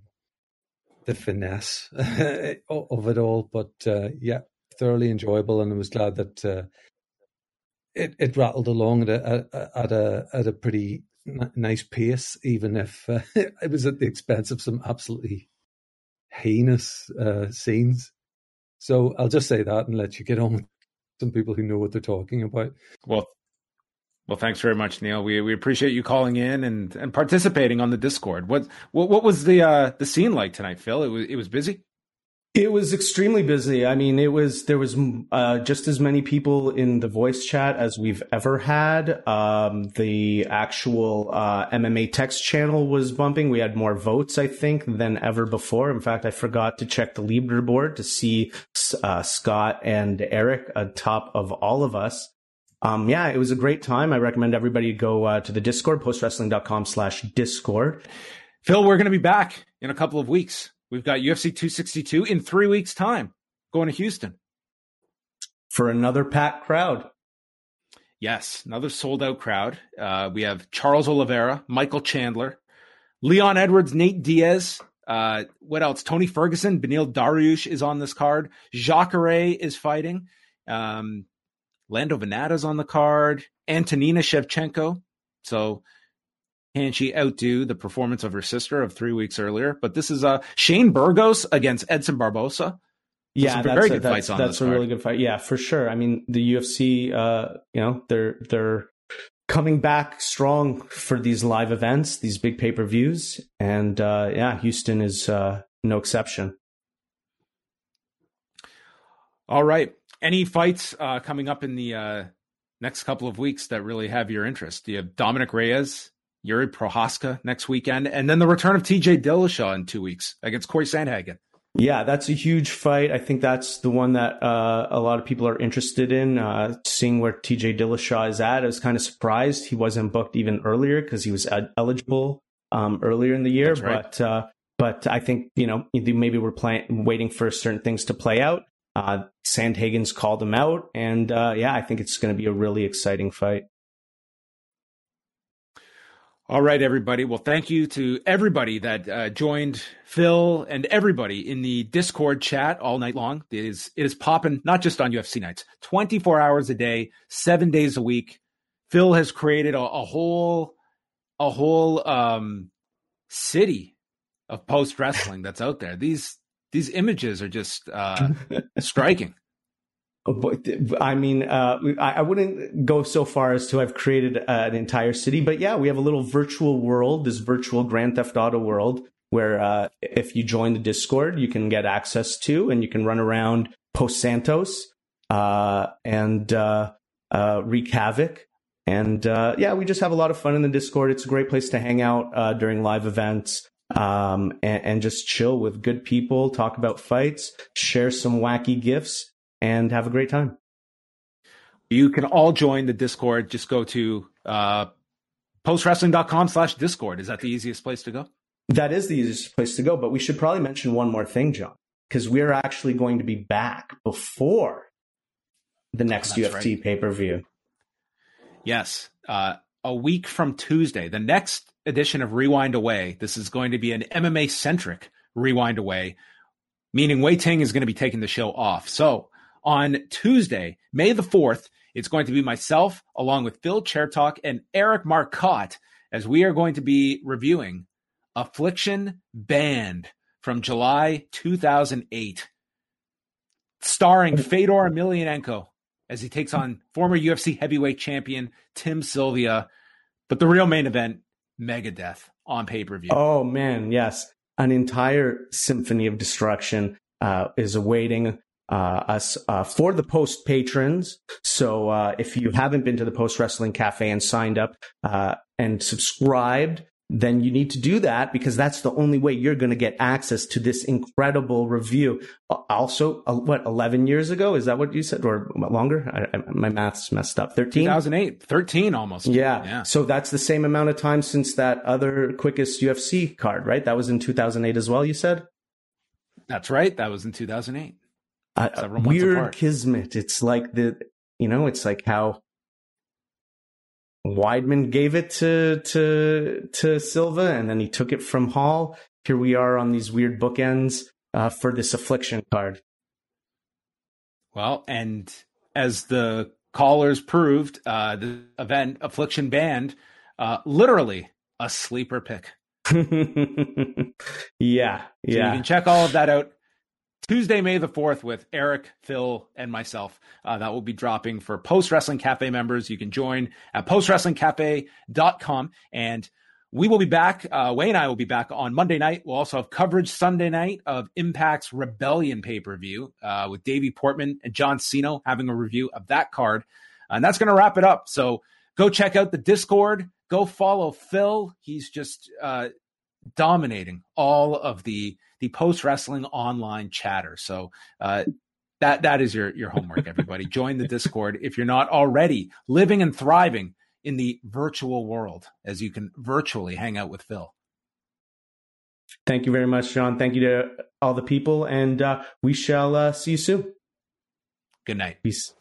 the finesse of it all. But uh, yeah, thoroughly enjoyable, and I was glad that uh, it it rattled along at a at a at a pretty n- nice pace, even if uh, it was at the expense of some absolutely heinous uh, scenes. So I'll just say that and let you get on with some people who know what they're talking about. Well, well, thanks very much, Neil. We we appreciate you calling in and and participating on the Discord. What what what was the uh the scene like tonight, Phil? It was it was busy. It was extremely busy. I mean, it was there was uh, just as many people in the voice chat as we've ever had. Um, the actual uh, MMA text channel was bumping. We had more votes, I think, than ever before. In fact, I forgot to check the leaderboard to see uh, Scott and Eric atop of all of us. Um, yeah, it was a great time. I recommend everybody go uh, to the Discord, postwrestling.com slash Discord. Phil, we're going to be back in a couple of weeks. We've got UFC 262 in three weeks' time going to Houston. For another packed crowd. Yes, another sold out crowd. Uh, we have Charles Oliveira, Michael Chandler, Leon Edwards, Nate Diaz. Uh, what else? Tony Ferguson, Beneil Dariush is on this card. Jacare is fighting. Um, Lando Vannata's on the card. Antonina Shevchenko. So can she outdo the performance of her sister of three weeks earlier? But this is uh, Shane Burgos against Edson Barbosa. Yeah, that's very a, good that's, fights on that's a card. really good fight. Yeah, for sure. I mean, the UFC, uh, you know, they're they're coming back strong for these live events, these big pay per views, and uh, yeah, Houston is uh, no exception. All right. Any fights uh, coming up in the uh, next couple of weeks that really have your interest? Do you have Dominick Reyes Jiri Prochazka next weekend, and then the return of TJ Dillashaw in two weeks against Cory Sandhagen. Yeah, that's a huge fight. I think that's the one that uh, a lot of people are interested in. Uh, seeing where TJ Dillashaw is at, I was kind of surprised he wasn't booked even earlier because he was eligible um, earlier in the year. Right. But uh, but I think you know maybe we're playing, waiting for certain things to play out. Sandhagen's called him out, and uh, yeah, I think it's going to be a really exciting fight. All right, everybody. Well, thank you to everybody that uh, joined Phil and everybody in the Discord chat all night long. It is it is popping not just on UFC nights, twenty four hours a day, seven days a week. Phil has created a, a whole a whole um, city of post wrestling that's out there. These these images are just uh, striking. I mean, uh, I wouldn't go so far as to have created uh, an entire city, but yeah, we have a little virtual world, this virtual Grand Theft Auto world, where uh, if you join the Discord, you can get access to, and you can run around post Santos uh, and uh, uh, wreak havoc. And yeah, we just have a lot of fun in the Discord. It's a great place to hang out during live events. Um, and, and just chill with good people, talk about fights, share some wacky gifts, and have a great time. You can all join the Discord. Just go to uh, postwrestling.com slash Discord. Is that the easiest place to go? That is the easiest place to go. But we should probably mention one more thing, John, because we're actually going to be back before the next oh, UFC right. pay per view. Yes. Uh, a week from Tuesday, the next edition of Rewind-A-Wai. This is going to be an MMA centric Rewind-A-Wai, meaning Wai Ting is going to be taking the show off. So on Tuesday, May the 4th. It's going to be myself, along with Phil Chertok and Eric Marcotte, as we are going to be reviewing Affliction Banned from July 2008, starring Fedor Emelianenko as he takes on former UFC heavyweight champion Tim Sylvia. But the real main event, Megadeth on pay per view. Oh, man, yes. An entire symphony of destruction uh, is awaiting us uh, for the post patrons. So uh, if you haven't been to the Post Wrestling Cafe and signed up uh, and subscribed, then you need to do that because that's the only way you're going to get access to this incredible review. Also, uh, what, 11 years ago? Is that what you said? Or longer? I, I, my math's messed up. 13? 2008. 13 almost. Yeah. yeah. So that's the same amount of time since that other quickest UFC card, right? That was in 2008 as well, you said? That's right. That was in 2008 a weird kismet. It's like the, you know, it's like how Weidman gave it to to to Silva, and then he took it from Hall. Here we are on these weird bookends uh, for this affliction card. Well, and as the callers proved, uh, the event affliction banned, uh, literally a sleeper pick. yeah, yeah. So you can check all of that out Tuesday, May the 4th, with Eric, Phil, and myself. Uh, that will be dropping for Post Wrestling Cafe members. You can join at postwrestlingcafe.com. And we will be back. Uh, Wai and I will be back on Monday night. We'll also have coverage Sunday night of Impact's Rebellion pay per view uh, with Davey Portman and John Siino having a review of that card. And that's going to wrap it up. So go check out the Discord. Go follow Phil. He's just uh, dominating all of the the post wrestling online chatter. So uh, that that is your your homework. Everybody, join the Discord if you're not already living and thriving in the virtual world, as you can virtually hang out with Phil. Thank you very much, Sean. Thank you to all the people, and uh, we shall uh, see you soon. Good night. Peace.